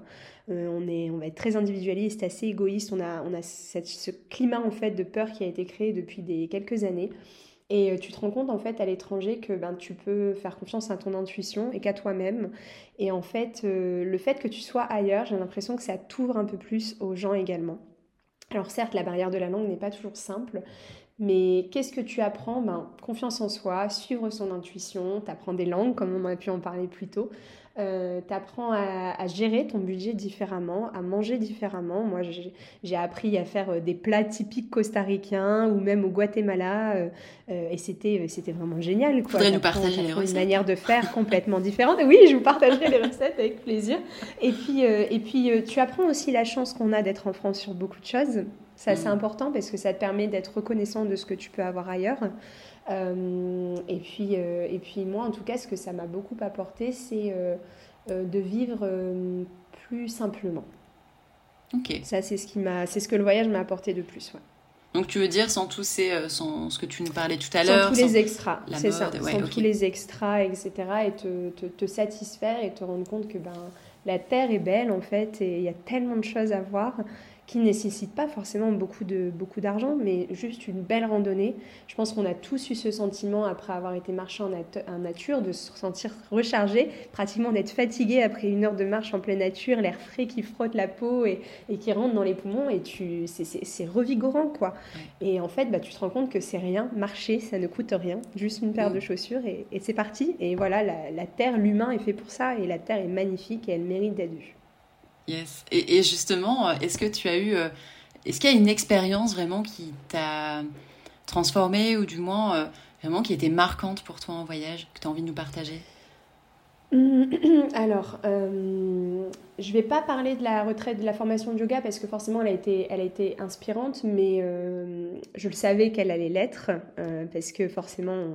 Euh, on, on va être très individualiste, assez égoïste. On a, on a ce climat en fait de peur qui a été créé depuis des, quelques années. Et euh, tu te rends compte en fait à l'étranger que ben, tu peux faire confiance à ton intuition et qu'à toi-même. Et en fait, le fait que tu sois ailleurs, j'ai l'impression que ça t'ouvre un peu plus aux gens également. Alors certes, la barrière de la langue n'est pas toujours simple, mais qu'est-ce que tu apprends? Ben, Confiance en soi, suivre son intuition, tu apprends des langues, comme on a pu en parler plus tôt. Euh, tu apprends à, gérer ton budget différemment, à manger différemment. Moi, j'ai appris à faire euh, des plats typiques costaricains ou même au Guatemala. Euh, et c'était vraiment génial. Quoi. Vous nous partager les recettes. Une manière de faire complètement différente. Oui, je vous partagerai les recettes avec plaisir. Et puis, et puis tu apprends aussi la chance qu'on a d'être en France sur beaucoup de choses. C'est assez mm. important parce que ça te permet d'être reconnaissant de ce que tu peux avoir ailleurs. Euh, et, puis, euh, et puis moi, en tout cas, ce que ça m'a beaucoup apporté, c'est euh, de vivre plus simplement. Ok. Ça, c'est ce, qui m'a, c'est ce que le voyage m'a apporté de plus. Ouais. Donc tu veux dire sans tous ces, sans ce que tu nous parlais tout à l'heure, sans tous les extras, c'est ça, sans tous les extras, etc. Et te, te, te, satisfaire et te rendre compte que ben la terre est belle en fait et il y a tellement de choses à voir qui ne nécessite pas forcément beaucoup de beaucoup d'argent, mais juste une belle randonnée. Je pense qu'on a tous eu ce sentiment après avoir été marché en, nature, de se sentir rechargé, pratiquement d'être fatigué après une heure de marche en pleine nature, l'air frais qui frotte la peau et, et, qui rentre dans les poumons, et tu c'est revigorant quoi. Et en fait, bah, tu te rends compte que c'est rien, marcher, ça ne coûte rien, juste une paire de chaussures et, et c'est parti. Et voilà, la, la terre, l'humain est fait pour ça, et la terre est magnifique et elle mérite d'être vue. Yes. Et, justement, euh, est-ce que tu as eu. Euh, est-ce qu'il y a une expérience vraiment qui t'a transformée ou du moins euh, vraiment qui était marquante pour toi en voyage, que tu as envie de nous partager? [CLEARS THROAT] Alors, euh, je vais pas parler de la retraite de la formation de yoga parce que forcément elle a été, elle a été inspirante, mais je le savais qu'elle allait l'être parce que forcément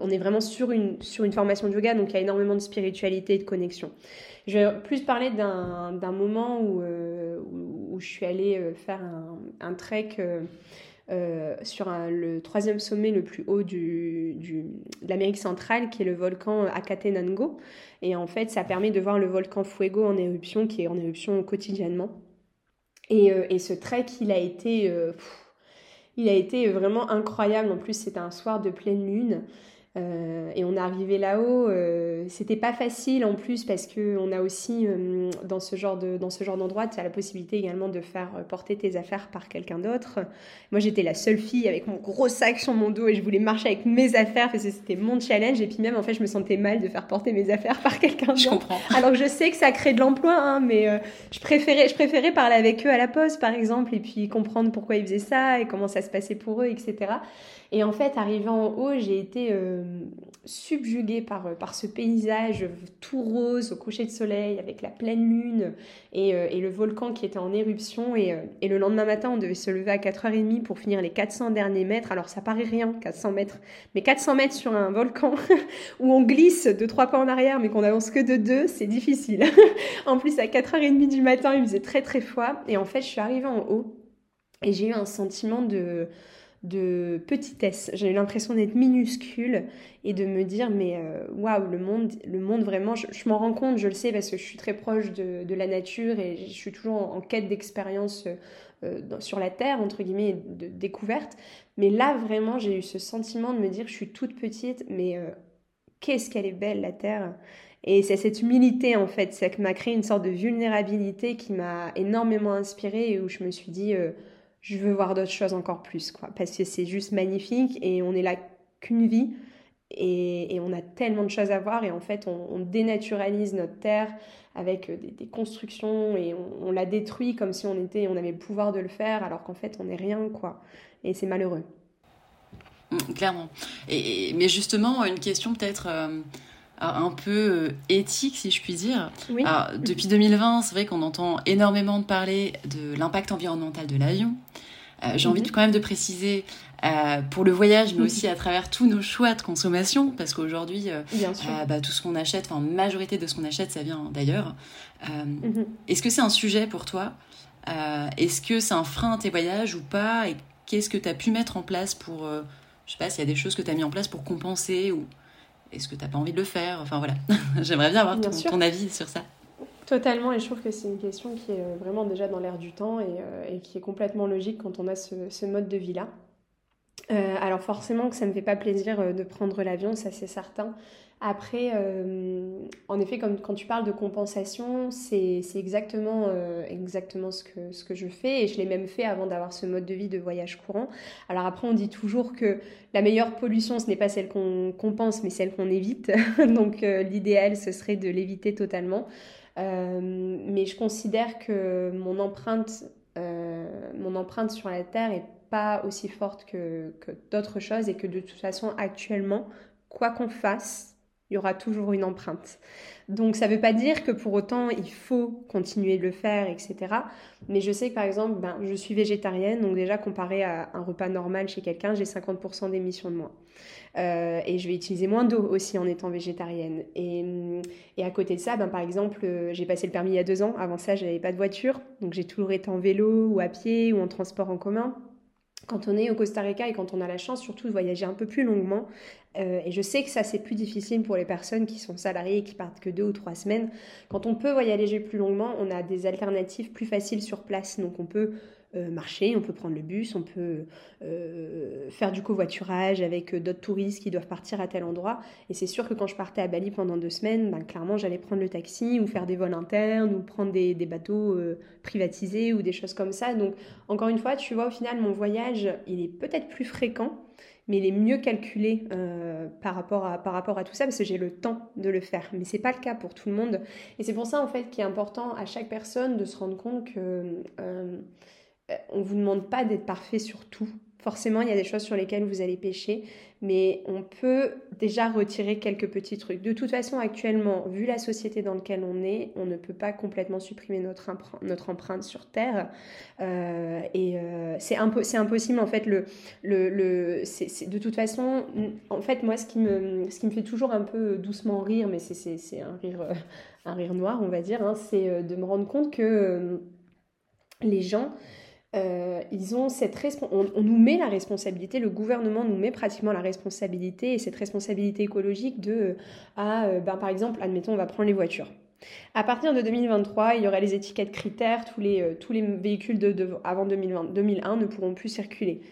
on, est vraiment sur une, sur une formation de yoga, donc il y a énormément de spiritualité et de connexion. Je vais plus parler d'un moment où, euh, où, je suis allée faire un, trek euh, sur le troisième sommet le plus haut de l'Amérique centrale, qui est le volcan Akatenango. Et en fait, ça permet de voir le volcan Fuego en éruption, qui est en éruption quotidiennement. Et, euh, ce trek. Euh, il a été vraiment incroyable. En plus, c'était un soir de pleine lune. Euh, et on est arrivé là-haut, euh, c'était pas facile en plus parce que on a aussi euh, dans ce genre de dans ce genre d'endroit, tu as la possibilité également de faire porter tes affaires par quelqu'un d'autre. Moi, j'étais la seule fille avec mon gros sac sur mon dos et je voulais marcher avec mes affaires parce que c'était mon challenge et puis même en fait, je me sentais mal de faire porter mes affaires par quelqu'un d'autre. Je comprends. Alors que je sais que ça crée de l'emploi hein, mais je préférais je préférais parler avec eux à la poste par exemple et puis comprendre pourquoi ils faisaient ça et comment ça se passait pour eux, etc. Et en fait, arrivant en haut, j'ai été euh, subjuguée par, euh, par ce paysage tout rose au coucher de soleil avec la pleine lune et, euh, et le volcan qui était en éruption. Et, et, le lendemain matin, on devait se lever à 4h30 pour finir les 400 derniers mètres. Alors ça paraît rien, 400 mètres, mais 400 mètres sur un volcan [LAUGHS] où on glisse de trois pas en arrière mais qu'on avance que de deux, c'est difficile. [LAUGHS] en plus, à 4h30 du matin, il faisait très très froid. Et en fait, je suis arrivée en haut et j'ai eu un sentiment de de petitesse. J'ai l'impression d'être minuscule et de me dire mais euh, waouh le monde le monde vraiment je, m'en rends compte je le sais parce que je suis très proche de, la nature et je suis toujours en, quête d'expérience euh, sur la terre entre guillemets de découverte mais là vraiment j'ai eu ce sentiment de me dire je suis toute petite mais euh, qu'est-ce qu'elle est belle la terre et c'est cette humilité en fait ça m'a créé une sorte de vulnérabilité qui m'a énormément inspirée et où je me suis dit je veux voir d'autres choses encore plus, quoi. Parce que c'est juste magnifique et on est là qu'une vie et, on a tellement de choses à voir et en fait on, dénaturalise notre terre avec des, constructions et on, la détruit comme si on était, on avait le pouvoir de le faire alors qu'en fait on n'est rien, quoi. Et c'est malheureux. Mmh, clairement. Et, mais justement, une question peut-être. Euh, un peu euh, éthique, si je puis dire. depuis 2020, c'est vrai qu'on entend énormément de parler de l'impact environnemental de l'avion. Euh, j'ai envie de, mhm. quand même de préciser euh, pour le voyage, mais aussi à travers tous nos choix de consommation, parce qu'aujourd'hui, bah, tout ce qu'on achète, enfin, majorité de ce qu'on achète, ça vient d'ailleurs. Mhm. Est-ce que c'est un sujet pour toi? Est-ce que c'est un frein à tes voyages ou pas? Et qu'est-ce que tu as pu mettre en place pour, je sais pas, s'il y a des choses que tu as mis en place pour compenser ou est-ce que tu n'as pas envie de le faire? Enfin voilà, [LAUGHS] j'aimerais bien avoir ton, avis sur ça. Totalement, et je trouve que c'est une question qui est euh, vraiment déjà dans l'air du temps euh, et, qui est complètement logique quand on a ce, mode de vie-là. Euh, alors forcément que ça ne me fait pas plaisir de prendre l'avion, ça c'est certain. Après, euh, en effet, comme quand tu parles de compensation, c'est exactement, euh, exactement ce, que, ce que je fais et je l'ai même fait avant d'avoir ce mode de vie de voyage courant. Alors après, on dit toujours que la meilleure pollution, ce n'est pas celle qu'on compense, mais celle qu'on évite. [LAUGHS] Donc euh, l'idéal, ce serait de l'éviter totalement. mais je considère que mon empreinte, mon empreinte sur la Terre est pas aussi forte que, que d'autres choses et que de toute façon, actuellement, quoi qu'on fasse, il y aura toujours une empreinte. Donc ça ne veut pas dire que pour autant il faut continuer de le faire, etc. Mais je sais que par exemple, ben, je suis végétarienne, donc déjà comparé à un repas normal chez quelqu'un, j'ai 50% d'émissions de moins. Euh, et je vais utiliser moins d'eau aussi en étant végétarienne. Et, et à côté de ça, ben, par exemple, euh, j'ai passé le permis il y a deux ans. Avant ça, je n'avais pas de voiture, donc j'ai toujours été en vélo ou à pied ou en transport en commun quand on est au Costa Rica et quand on a la chance surtout de voyager un peu plus longuement, euh, et je sais que ça c'est plus difficile pour les personnes qui sont salariées et qui partent que deux ou trois semaines, quand on peut voyager plus longuement, on a des alternatives plus faciles sur place. Donc on peut euh, marcher, on peut prendre le bus, on peut euh, faire du covoiturage avec euh, d'autres touristes qui doivent partir à tel endroit. Et c'est sûr que quand je partais à Bali pendant deux semaines, ben, clairement j'allais prendre le taxi ou faire des vols internes ou prendre des, bateaux privatisés ou des choses comme ça. Donc encore une fois, tu vois, au final, mon voyage, il est peut-être plus fréquent, mais il est mieux calculé par, rapport à, tout ça parce que j'ai le temps de le faire. Mais c'est pas le cas pour tout le monde. Et c'est pour ça en fait qu'il est important à chaque personne de se rendre compte que on vous demande pas d'être parfait sur tout. Forcément, il y a des choses sur lesquelles vous allez pêcher, mais on peut déjà retirer quelques petits trucs. De toute façon, actuellement, vu la société dans laquelle on est, on ne peut pas complètement supprimer notre, empreinte sur Terre. Euh, et euh, c'est impossible, en fait. De toute façon, en fait, moi, ce qui, me, fait toujours un peu doucement rire, mais c'est un rire, un rire noir, on va dire, hein, c'est de me rendre compte que les gens euh, ils ont cette on, on, nous met la responsabilité, le gouvernement nous met pratiquement la responsabilité et cette responsabilité écologique de, euh, à, euh, ben, par exemple, admettons, on va prendre les voitures. À partir de 2023, il y aura les étiquettes critères, tous les, tous les véhicules de, avant 2020, 2001 ne pourront plus circuler.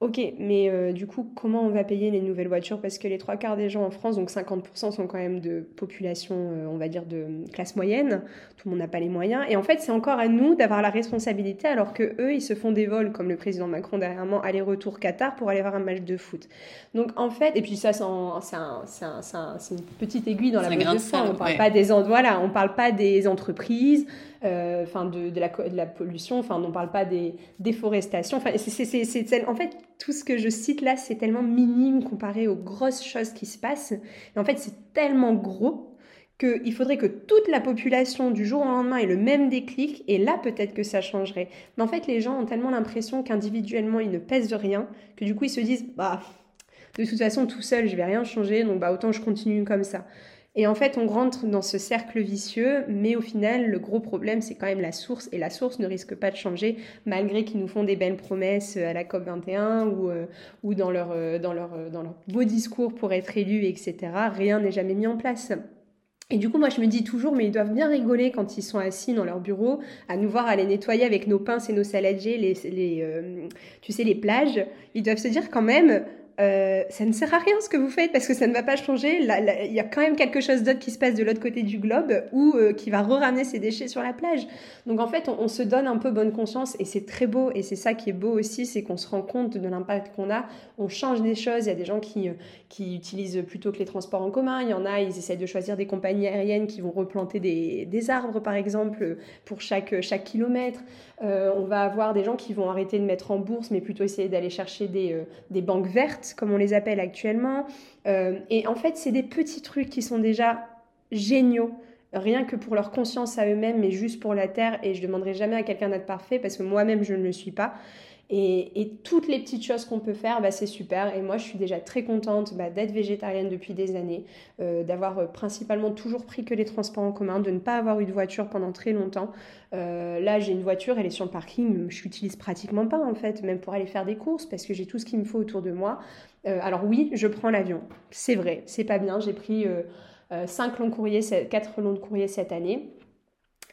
Ok, mais euh, du coup, comment on va payer les nouvelles voitures? Parce que les trois quarts des gens en France, donc 50% sont quand même de population, euh, on va dire, de classe moyenne. Tout le monde n'a pas les moyens. Et en fait, c'est encore à nous d'avoir la responsabilité, alors que eux, ils se font des vols, comme le président Macron dernièrement, aller-retour Qatar pour aller voir un match de foot. Donc en fait, et puis ça, c'est une petite aiguille dans la boîte de foin. On parle pas des, voilà, on parle pas des entreprises. Euh, enfin de, la, pollution, enfin on ne parle pas des déforestations. Enfin, c'est, en fait, tout ce que je cite là, c'est tellement minime comparé aux grosses choses qui se passent. Et en fait, c'est tellement gros qu'il faudrait que toute la population du jour au lendemain ait le même déclic, et là peut-être que ça changerait. Mais en fait, les gens ont tellement l'impression qu'individuellement ils ne pèsent rien, que du coup ils se disent, bah, de toute façon tout seul je vais rien changer, donc bah autant je continue comme ça. Et en fait, on rentre dans ce cercle vicieux, mais au final, le gros problème, c'est quand même la source. Et la source ne risque pas de changer, malgré qu'ils nous font des belles promesses à la COP21 ou, euh, ou dans, leur, euh, dans, leur, euh, dans leur beau discours pour être élus, etc. Rien n'est jamais mis en place. Et du coup, moi, je me dis toujours, mais ils doivent bien rigoler quand ils sont assis dans leur bureau, à nous voir aller nettoyer avec nos pinces et nos saladiers les, les tu sais, les plages. Ils doivent se dire quand même, euh, ça ne sert à rien ce que vous faites parce que ça ne va pas changer. Il y a quand même quelque chose d'autre qui se passe de l'autre côté du globe ou euh, qui va re-ramener ses déchets sur la plage. Donc en fait, on, se donne un peu bonne conscience et c'est très beau et c'est ça qui est beau aussi, c'est qu'on se rend compte de l'impact qu'on a. On change des choses. Il y a des gens qui, euh, utilisent plutôt que les transports en commun. Il y en a, ils essaient de choisir des compagnies aériennes qui vont replanter des, arbres par exemple pour chaque, kilomètre. On va avoir des gens qui vont arrêter de mettre en bourse, mais plutôt essayer d'aller chercher des, banques vertes, comme on les appelle actuellement. Euh, et en fait, c'est des petits trucs qui sont déjà géniaux rien que pour leur conscience à eux-mêmes, mais juste pour la Terre. Et je demanderai jamais à quelqu'un d'être parfait parce que moi-même, je ne le suis pas. Et, toutes les petites choses qu'on peut faire, bah, c'est super. Et moi, je suis déjà très contente bah, d'être végétarienne depuis des années, euh, d'avoir euh, principalement toujours pris que les transports en commun, de ne pas avoir eu de voiture pendant très longtemps. Euh, là, j'ai une voiture, elle est sur le parking, je l'utilise pratiquement pas en fait, même pour aller faire des courses, parce que j'ai tout ce qu'il me faut autour de moi. alors oui, je prends l'avion, c'est vrai, c'est pas bien. J'ai pris 5 longs courriers, 4 longs courriers cette année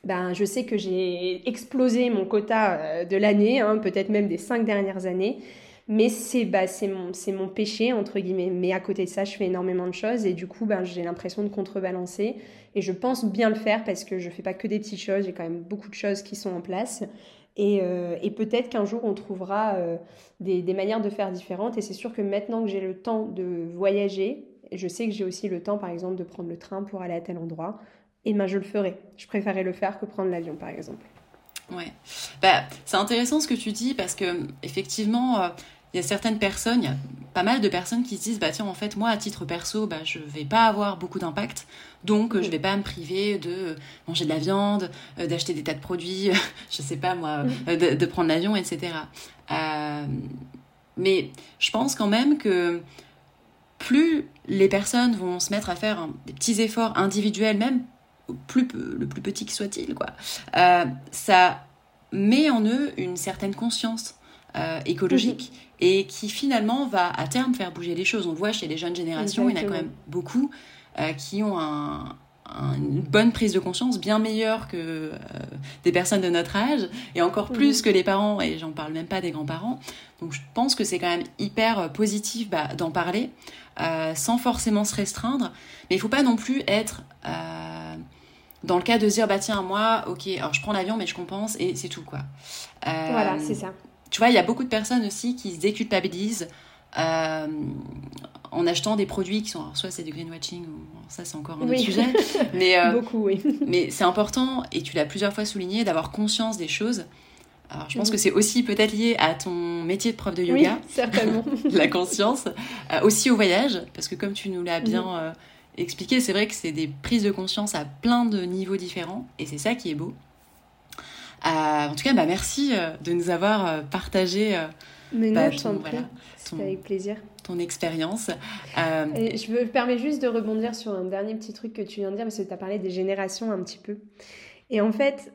ben, je sais que j'ai explosé mon quota euh, de l'année, hein, peut-être même des cinq dernières années. Mais c'est bah, mon, mon péché, entre guillemets. Mais à côté de ça, je fais énormément de choses et du coup, ben, j'ai l'impression de contrebalancer. Et je pense bien le faire parce que je ne fais pas que des petites choses, j'ai quand même beaucoup de choses qui sont en place. Et, euh, peut-être qu'un jour, on trouvera euh, des, manières de faire différentes. Et c'est sûr que maintenant que j'ai le temps de voyager, je sais que j'ai aussi le temps, par exemple, de prendre le train pour aller à tel endroit eh ben je le ferai. Je préférerais le faire que prendre l'avion, par exemple. Ouais, bah, c'est intéressant ce que tu dis parce que effectivement, euh, il y a certaines personnes, il y a pas mal de personnes qui se disent bah tiens en fait moi à titre perso bah je vais pas avoir beaucoup d'impact donc je vais pas me priver de manger de la viande euh, d'acheter des tas de produits [LAUGHS] je sais pas moi euh, de, de prendre l'avion etc mais je pense quand même que plus les personnes vont se mettre à faire des petits efforts individuels même plus, le plus petit qui soit-il, quoi, euh, ça met en eux une certaine conscience euh, écologique mhm. et qui finalement va à terme faire bouger les choses. On voit chez les jeunes générations, il y en a quand même beaucoup euh, qui ont une bonne prise de conscience, bien meilleure que des personnes de notre âge, et encore mhm. plus que les parents, et j'en parle même pas des grands-parents. Donc je pense que c'est quand même hyper positif bah, d'en parler, sans forcément se restreindre, mais il faut pas non plus être dans le cas de dire bah tiens moi ok alors je prends l'avion mais je compense et c'est tout quoi. Euh, voilà c'est ça. tu vois il y a beaucoup de personnes aussi qui se déculpabilisent euh, en achetant des produits qui sont soit c'est du greenwashing ou ça c'est encore un autre sujet [LAUGHS] mais euh, beaucoup oui. mais c'est important et tu l'as plusieurs fois souligné d'avoir conscience des choses. Alors, je pense que c'est aussi peut-être lié à ton métier de prof de yoga. Oui, certainement. [LAUGHS] la conscience. aussi au voyage, parce que comme tu nous l'as bien expliqué, c'est vrai que c'est des prises de conscience à plein de niveaux différents, et c'est ça qui est beau. en tout cas, bah, merci de nous avoir partagé. Mais non, je t'en prie. avec plaisir ton expérience. Euh, je me permets juste de rebondir sur un dernier petit truc que tu viens de dire, parce que tu as parlé des générations un petit peu. Et en fait,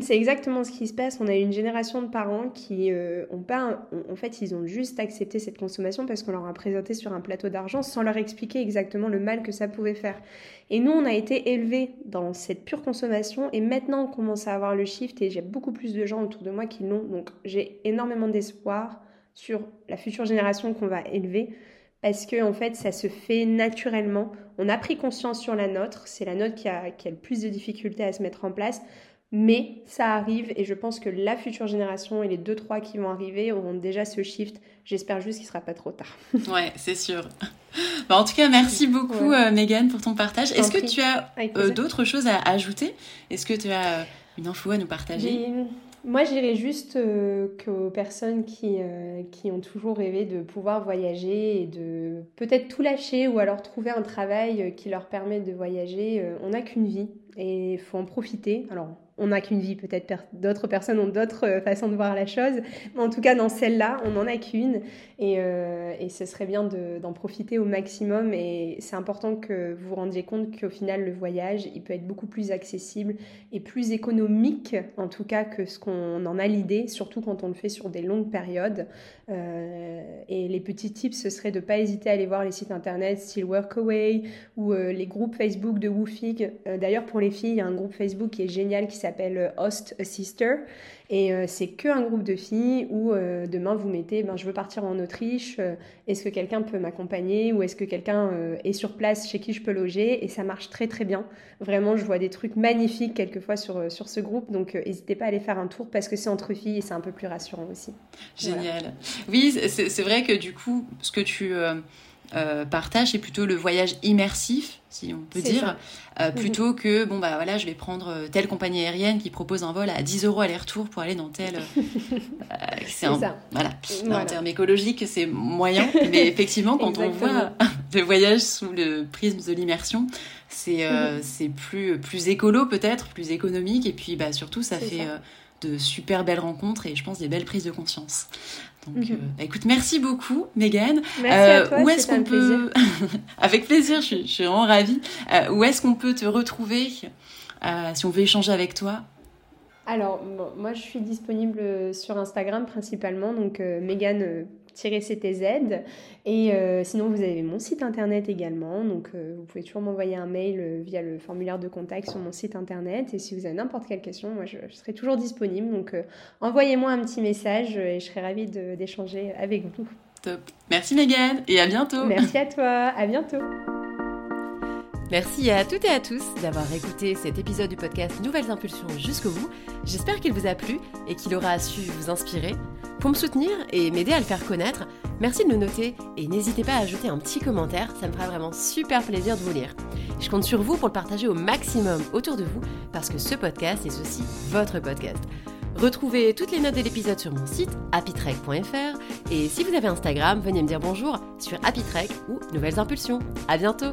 c'est exactement ce qui se passe. On a une génération de parents qui euh, ont pas, en fait, ils ont juste accepté cette consommation parce qu'on leur a présenté sur un plateau d'argent sans leur expliquer exactement le mal que ça pouvait faire. Et nous, on a été élevés dans cette pure consommation et maintenant on commence à avoir le shift et j'ai beaucoup plus de gens autour de moi qui l'ont. Donc j'ai énormément d'espoir sur la future génération qu'on va élever parce que en fait ça se fait naturellement. On a pris conscience sur la nôtre, c'est la nôtre qui a, qui a le plus de difficultés à se mettre en place, mais ça arrive et je pense que la future génération et les deux trois qui vont arriver auront déjà ce shift. J'espère juste qu'il sera pas trop tard. [LAUGHS] ouais, c'est sûr. Bah, en tout cas, merci beaucoup ouais. Euh, Megan pour ton partage. Est-ce que tu as euh, d'autres choses à ajouter? Est-ce que tu as euh, une info à nous partager? Moi, je dirais juste euh, qu'aux personnes qui, euh, qui ont toujours rêvé de pouvoir voyager et de peut-être tout lâcher ou alors trouver un travail qui leur permet de voyager, euh, on n'a qu'une vie et il faut en profiter. Alors, on n'a qu'une vie, peut-être d'autres personnes ont d'autres euh, façons de voir la chose, mais en tout cas dans celle-là, on n'en a qu'une et, euh, et, ce serait bien d'en profiter au maximum et c'est important que vous vous rendiez compte qu'au final le voyage, il peut être beaucoup plus accessible et plus économique en tout cas que ce qu'on en a l'idée, surtout quand on le fait sur des longues périodes. Euh, et les petits tips, ce serait de ne pas hésiter à aller voir les sites internet style Workaway ou les groupes Facebook de Woofig. D'ailleurs pour les filles, il y a un groupe Facebook qui est génial qui s'appelle euh, Host a Sister. Et euh, c'est que un groupe de filles où euh, demain vous mettez ben, je veux partir en Autriche, est-ce que quelqu'un peut m'accompagner ou est-ce que quelqu'un est sur place chez qui je peux loger? Et ça marche très très bien. Vraiment, je vois des trucs magnifiques quelquefois sur, sur ce groupe. Donc n'hésitez pas à aller faire un tour parce que c'est entre filles et c'est un peu plus rassurant aussi. Génial. Oui, c'est vrai que du coup, ce que tu euh, partage, c'est plutôt le voyage immersif, si on peut dire, euh, mhm. plutôt que bon bah voilà, je vais prendre euh, telle compagnie aérienne qui propose un vol à 10 euros aller-retour pour aller dans tel. [LAUGHS] c'est ça. Voilà. En termes écologiques, c'est moyen, mais effectivement, quand on voit [LAUGHS] le voyage sous le prisme de l'immersion, c'est mhm. c'est plus plus écolo peut-être, plus économique, et puis bah surtout ça fait de super belles rencontres et je pense des belles prises de conscience. Donc, mhm. euh, bah, écoute, merci beaucoup, Megan. Euh, où est-ce qu'on peut, [LAUGHS] avec plaisir, je suis, je suis vraiment ravie. Euh, où est-ce qu'on peut te retrouver si on veut échanger avec toi? Alors, moi, je suis disponible sur Instagram principalement, donc Megan CTZ. Et euh, sinon, vous avez mon site internet également. Donc, euh, vous pouvez toujours m'envoyer un mail euh, via le formulaire de contact sur mon site internet. Et si vous avez n'importe quelle question, moi, je, serai toujours disponible. Donc, envoyez-moi un petit message et je serai ravie d'échanger avec vous. Top. Merci Megan et à bientôt. Merci à toi. À bientôt. Merci à toutes et à tous d'avoir écouté cet épisode du podcast Nouvelles Impulsions jusqu'au bout. J'espère qu'il vous a plu et qu'il aura su vous inspirer. Pour me soutenir et m'aider à le faire connaître, merci de le noter et n'hésitez pas à ajouter un petit commentaire, ça me fera vraiment super plaisir de vous lire. Je compte sur vous pour le partager au maximum autour de vous parce que ce podcast est aussi votre podcast. Retrouvez toutes les notes de l'épisode sur mon site happytrek.fr et si vous avez Instagram, venez me dire bonjour sur happytrek ou Nouvelles Impulsions. À bientôt